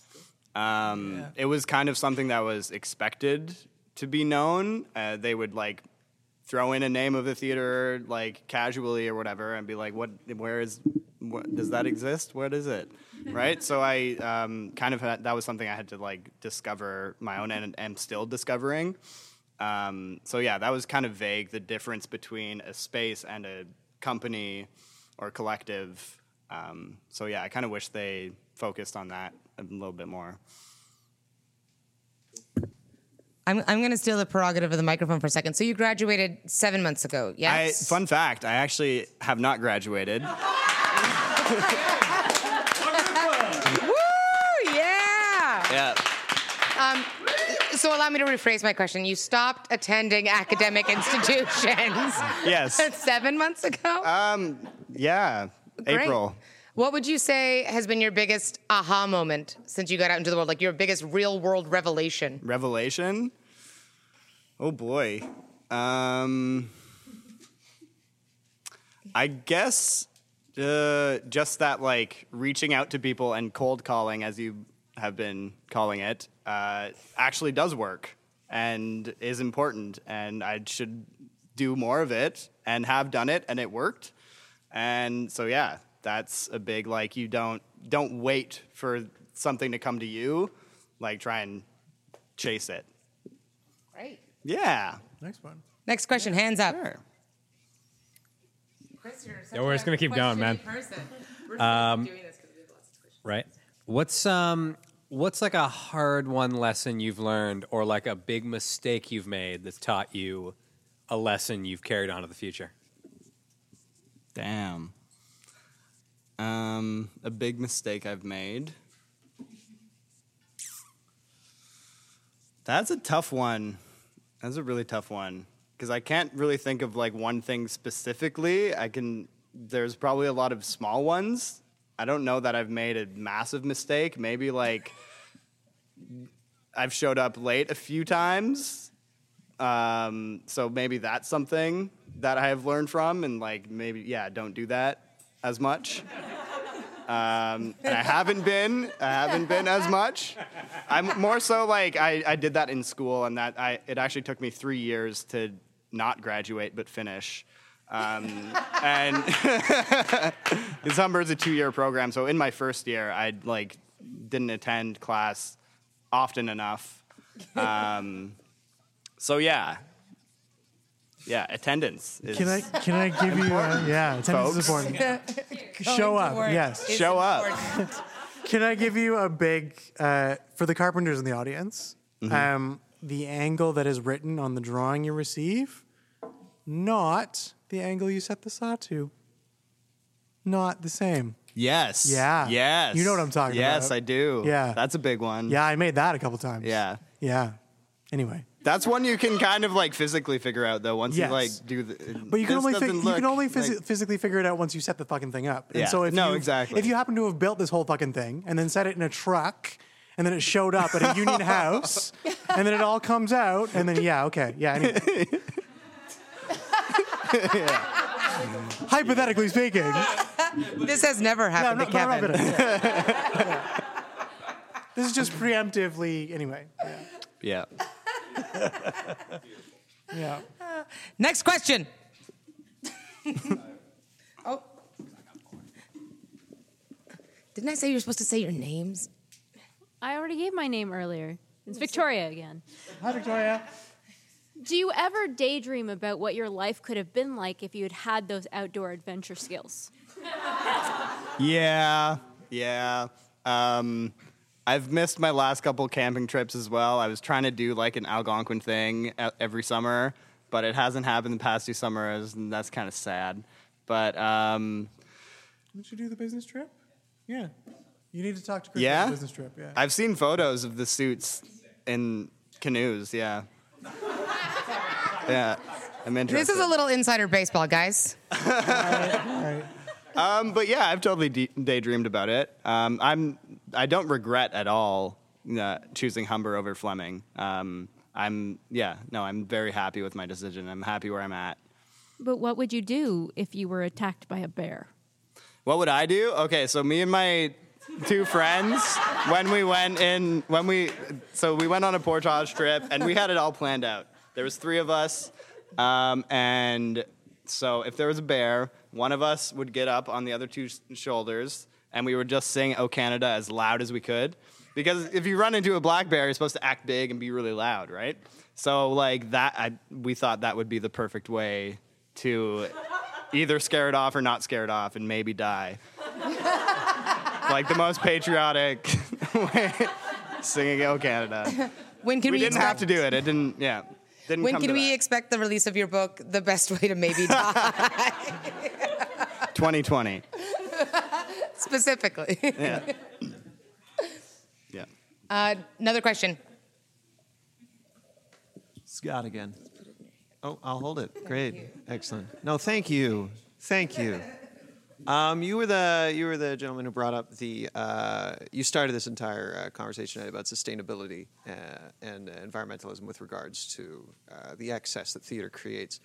Um, It was kind of something that was expected to be known. Uh, they would like throw in a name of the theater like casually or whatever, and be like, "What? Where is? What, does that exist? What is it?" Right. So I um, kind of had, that was something I had to like discover my own and am still discovering. Um, so yeah, that was kind of vague. The difference between a space and a company or collective. Um, so yeah, I kind of wish they focused on that a little bit more. I'm, I'm going to steal the prerogative of the microphone for a second. So you graduated seven months ago, I, fun fact: I actually have not graduated. Woo! Yeah. Yeah. Um, so allow me to rephrase my question. You stopped attending academic institutions. Yes. seven months ago. Um. Yeah. Great. April. What would you say has been your biggest aha moment since you got out into the world? Like your biggest real world revelation? Revelation. Oh boy. Um. I guess uh, just that, like reaching out to people and cold calling, as you have been calling it, uh, actually does work and is important, and I should do more of it and have done it, and it worked. And so, yeah, that's a big like. You don't don't wait for something to come to you. Like try and chase it. Great. Yeah. Next one. Next question, hands up. Sure. Chris, Yeah, we're just gonna keep going, man. Um, right. What's um what's like a hard one lesson you've learned or like a big mistake you've made that's taught you a lesson you've carried on to the future? Damn. Um, a big mistake I've made. That's a tough one. That's a really tough one because I can't really think of like one thing specifically. I can. There's probably a lot of small ones. I don't know that I've made a massive mistake. Maybe like I've showed up late a few times. Um, so maybe that's something that I have learned from, and like maybe yeah, don't do that as much. Um, and I haven't been, I haven't been as much. I'm more so like I, I did that in school, and that I it actually took me three years to not graduate but finish. Um, and because Humber is a two-year program, so in my first year, I like didn't attend class often enough. Um, so yeah, yeah, attendance. Is Can I can I give you a, yeah attendance is folks. important. Show up, yes. Show up. Can I give you a big uh, for the carpenters in the audience? Mhm. Um, the angle that is written on the drawing you receive, not the angle you set the saw to. Not the same. Yes. Yeah. Yes. You know what I'm talking about. yes, about. I do. Yeah. That's a big one. Yeah, I made that a couple times. Yeah. Yeah. Anyway. That's one you can kind of like physically figure out though once Yes. you like do the. But you can only fi- you can only phys- like- physically figure it out once you set the fucking thing up. And Yeah. so if No, you, exactly. If you happen to have built this whole fucking thing and then set it in a truck and then it showed up at a union house and then it all comes out and then yeah okay yeah. Anyway. Hypothetically speaking. This has never happened no, to no, no, Kevin. no, yeah. This is just preemptively anyway. Yeah. Yeah. Next question. oh. Didn't I say you're supposed to say your names? I already gave my name earlier. It's Victoria again. Hi, Victoria. Do you ever daydream about what your life could have been like if you had had those outdoor adventure skills? Yeah. Yeah. Um, I've missed my last couple camping trips as well. I was trying to do like an Algonquin thing every summer, but it hasn't happened the past two summers, and that's kind of sad. But um, Did you do the business trip? Yeah. You need to talk to Chris yeah, about the business trip. Yeah. I've seen photos of the suits in canoes. Yeah. yeah. I'm interested. This is a little insider baseball, guys. Um, but yeah, I've totally de- daydreamed about it. Um, I'm I don't regret at all uh, choosing Humber over Fleming. Um, I'm yeah no I'm very happy with my decision. I'm happy where I'm at. But what would you do if you were attacked by a bear? What would I do? Okay, so me and my two friends when we went in when we so we went on a portage trip and we had it all planned out. There was three of us. Um, and so if there was a bear, one of us would get up on the other two shoulders, and we would just sing "O Canada" as loud as we could. Because if you run into a black bear, you're supposed to act big and be really loud, right? So like that, I, we thought that would be the perfect way to either scare it off or not scare it off, and maybe die. like the most patriotic way, singing "O Canada." When can we, didn't expect, have to do it. It didn't. Yeah. Didn't When come can to we that. expect the release of your book, The Best Way to Maybe Die? 2020. Specifically. Yeah. Yeah. Uh, another question. Scott again. Oh, I'll hold it. Great, excellent. No, thank you, thank you. Um, you were the you were the gentleman who brought up the. Uh, you started this entire uh, conversation about sustainability uh, and environmentalism with regards to uh, the excess that theater creates.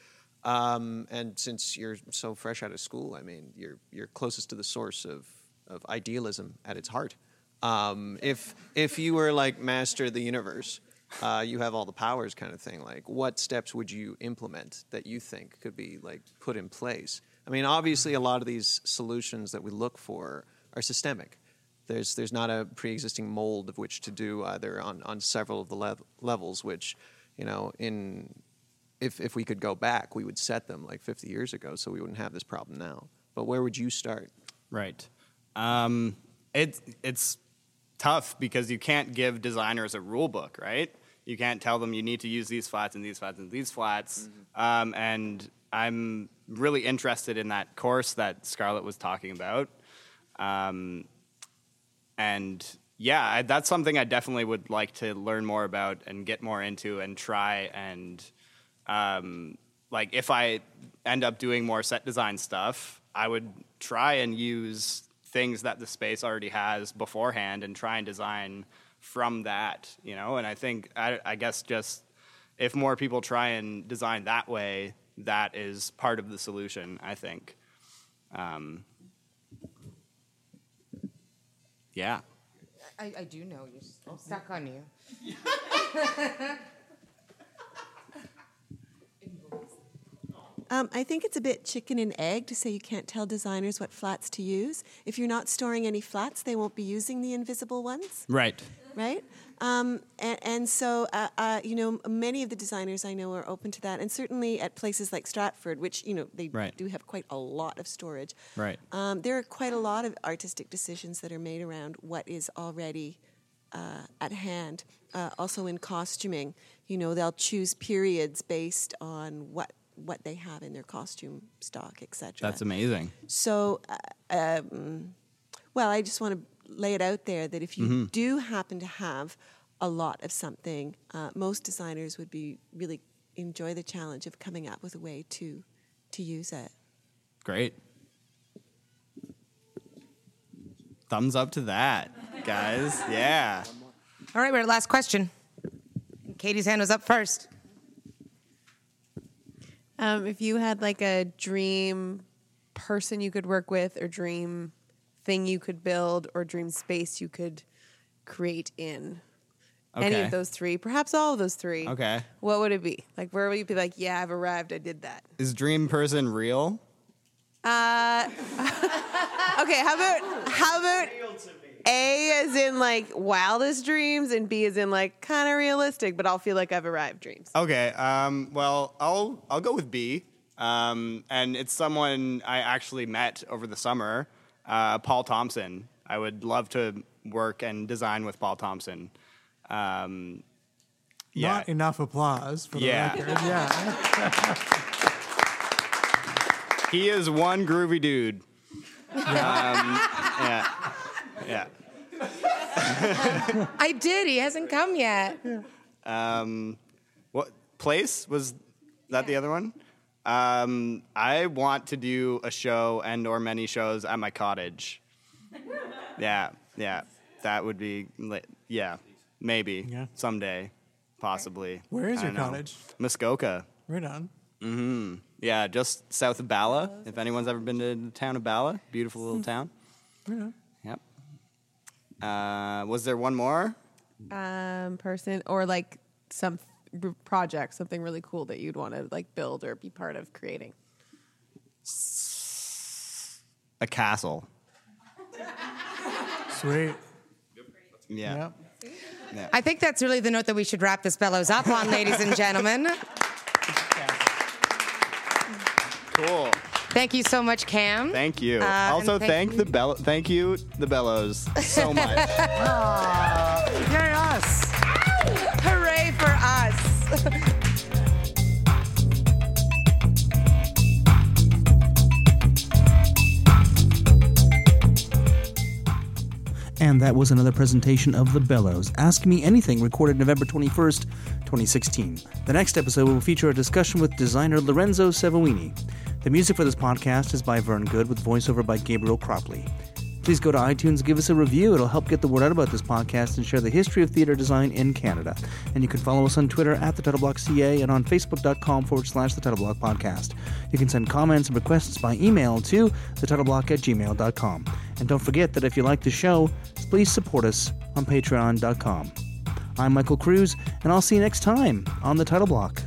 Um, and since you're so fresh out of school, I mean, you're you're closest to the source of of idealism at its heart. Um, if if you were like master of the universe, uh, you have all the powers, kind of thing. Like, what steps would you implement that you think could be like put in place? I mean, obviously, a lot of these solutions that we look for are systemic. There's there's not a pre-existing mold of which to do either on on several of the lev- levels, which you know in if if we could go back, we would set them like 50 years ago, so we wouldn't have this problem now. But where would you start? Right. Um, it's it's tough because you can't give designers a rule book, right? You can't tell them you need to use these flats and these flats and these flats. Um, and I'm really interested in that course that Scarlett was talking about. Um, and yeah, I, that's something I definitely would like to learn more about and get more into and try and um, like if I end up doing more set design stuff, I would try and use things that the space already has beforehand and try and design from that, you know. And I think I, I guess just if more people try and design that way, that is part of the solution. I think. Um, yeah. I, I do know you're s- I'm stuck on you. Um, I think it's a bit chicken and egg to say you can't tell designers what flats to use. If you're not storing any flats, they won't be using the invisible ones, Right. right? Um, and, and so, uh, uh, you know, many of the designers I know are open to that, and certainly at places like Stratford, which you know they Right. do have quite a lot of storage. Right. Um, there are quite a lot of artistic decisions that are made around what is already uh, at hand. Uh, also in costuming, you know, they'll choose periods based on what what they have in their costume stock, etc. That's amazing. So, uh, um, well, I just want to lay it out there that if you Mhm. do happen to have a lot of something, uh, most designers would be really enjoy the challenge of coming up with a way to to use it. Great. Thumbs up to that, guys. Yeah. All right, we're at last question. Katie's hand was up first. Um, if you had like a dream person you could work with, or dream thing you could build, or dream space you could create in any of those three, perhaps all of those three, Okay. what would it be? Like, where would you be like, yeah, I've arrived, I did that? Is Dream Person real? Uh, okay, how about how about A as in like wildest dreams, and B as in like kind of realistic, but I'll feel like I've arrived dreams. Okay. Um, well, I'll I'll go with B. Um, and it's someone I actually met over the summer, uh, Paul Thompson. I would love to work and design with Paul Thompson. Um, yeah. Not enough applause for the Yeah. record. Yeah. He is one groovy dude. Um, yeah. Yeah. I did. He hasn't come yet. Um, what place was that? The other one. Um, I want to do a show and or many shows at my cottage. Yeah, yeah, that would be li- yeah, maybe Yeah. someday, possibly. Where is I your know. cottage? Muskoka. Right on. Mm-hmm. Yeah, just south of Bala. If anyone's ever been to the town of Bala, beautiful little town. Right on. Yep. Uh, was there one more? Um, person or like some b- project, something really cool that you'd want to like build or be part of creating? A castle. Sweet. Yeah. Yeah. I think that's really the note that we should wrap this bellows up on, ladies and gentlemen. Cool. Thank you so much, Cam. Thank you. Uh, also, and thank, the bell. Thank you, the bellows, so much. Yay us! And that was another presentation of The Bellows. Ask Me Anything, recorded November 21st, 2016. The next episode will feature a discussion with designer Lorenzo Savoini. The music for this podcast is by Vern Good, with voiceover by Gabriel Cropley. Please go to iTunes give us a review. It'll help get the word out about this podcast and share the history of theater design in Canada. And you can follow us on Twitter at the TitleBlockCA and on Facebook.com forward slash the Titleblock Podcast. You can send comments and requests by email to thetitleBlock at gmail.com. And don't forget that if you like the show, please support us on patreon.com. I'm Michael Cruz, and I'll see you next time on the Title Block.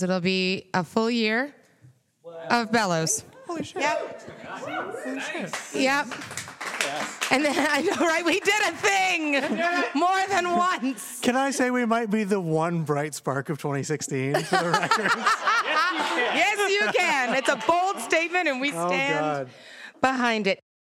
Bellows. It'll be a full year of Bellows. Holy shit. Yep. Holy shit. Yep. And then I know, right? We did a thing more than once. Can I say we might be the one bright spark of 2016 for the record? yes, you can. It's a bold statement, and we Oh, stand God. behind it.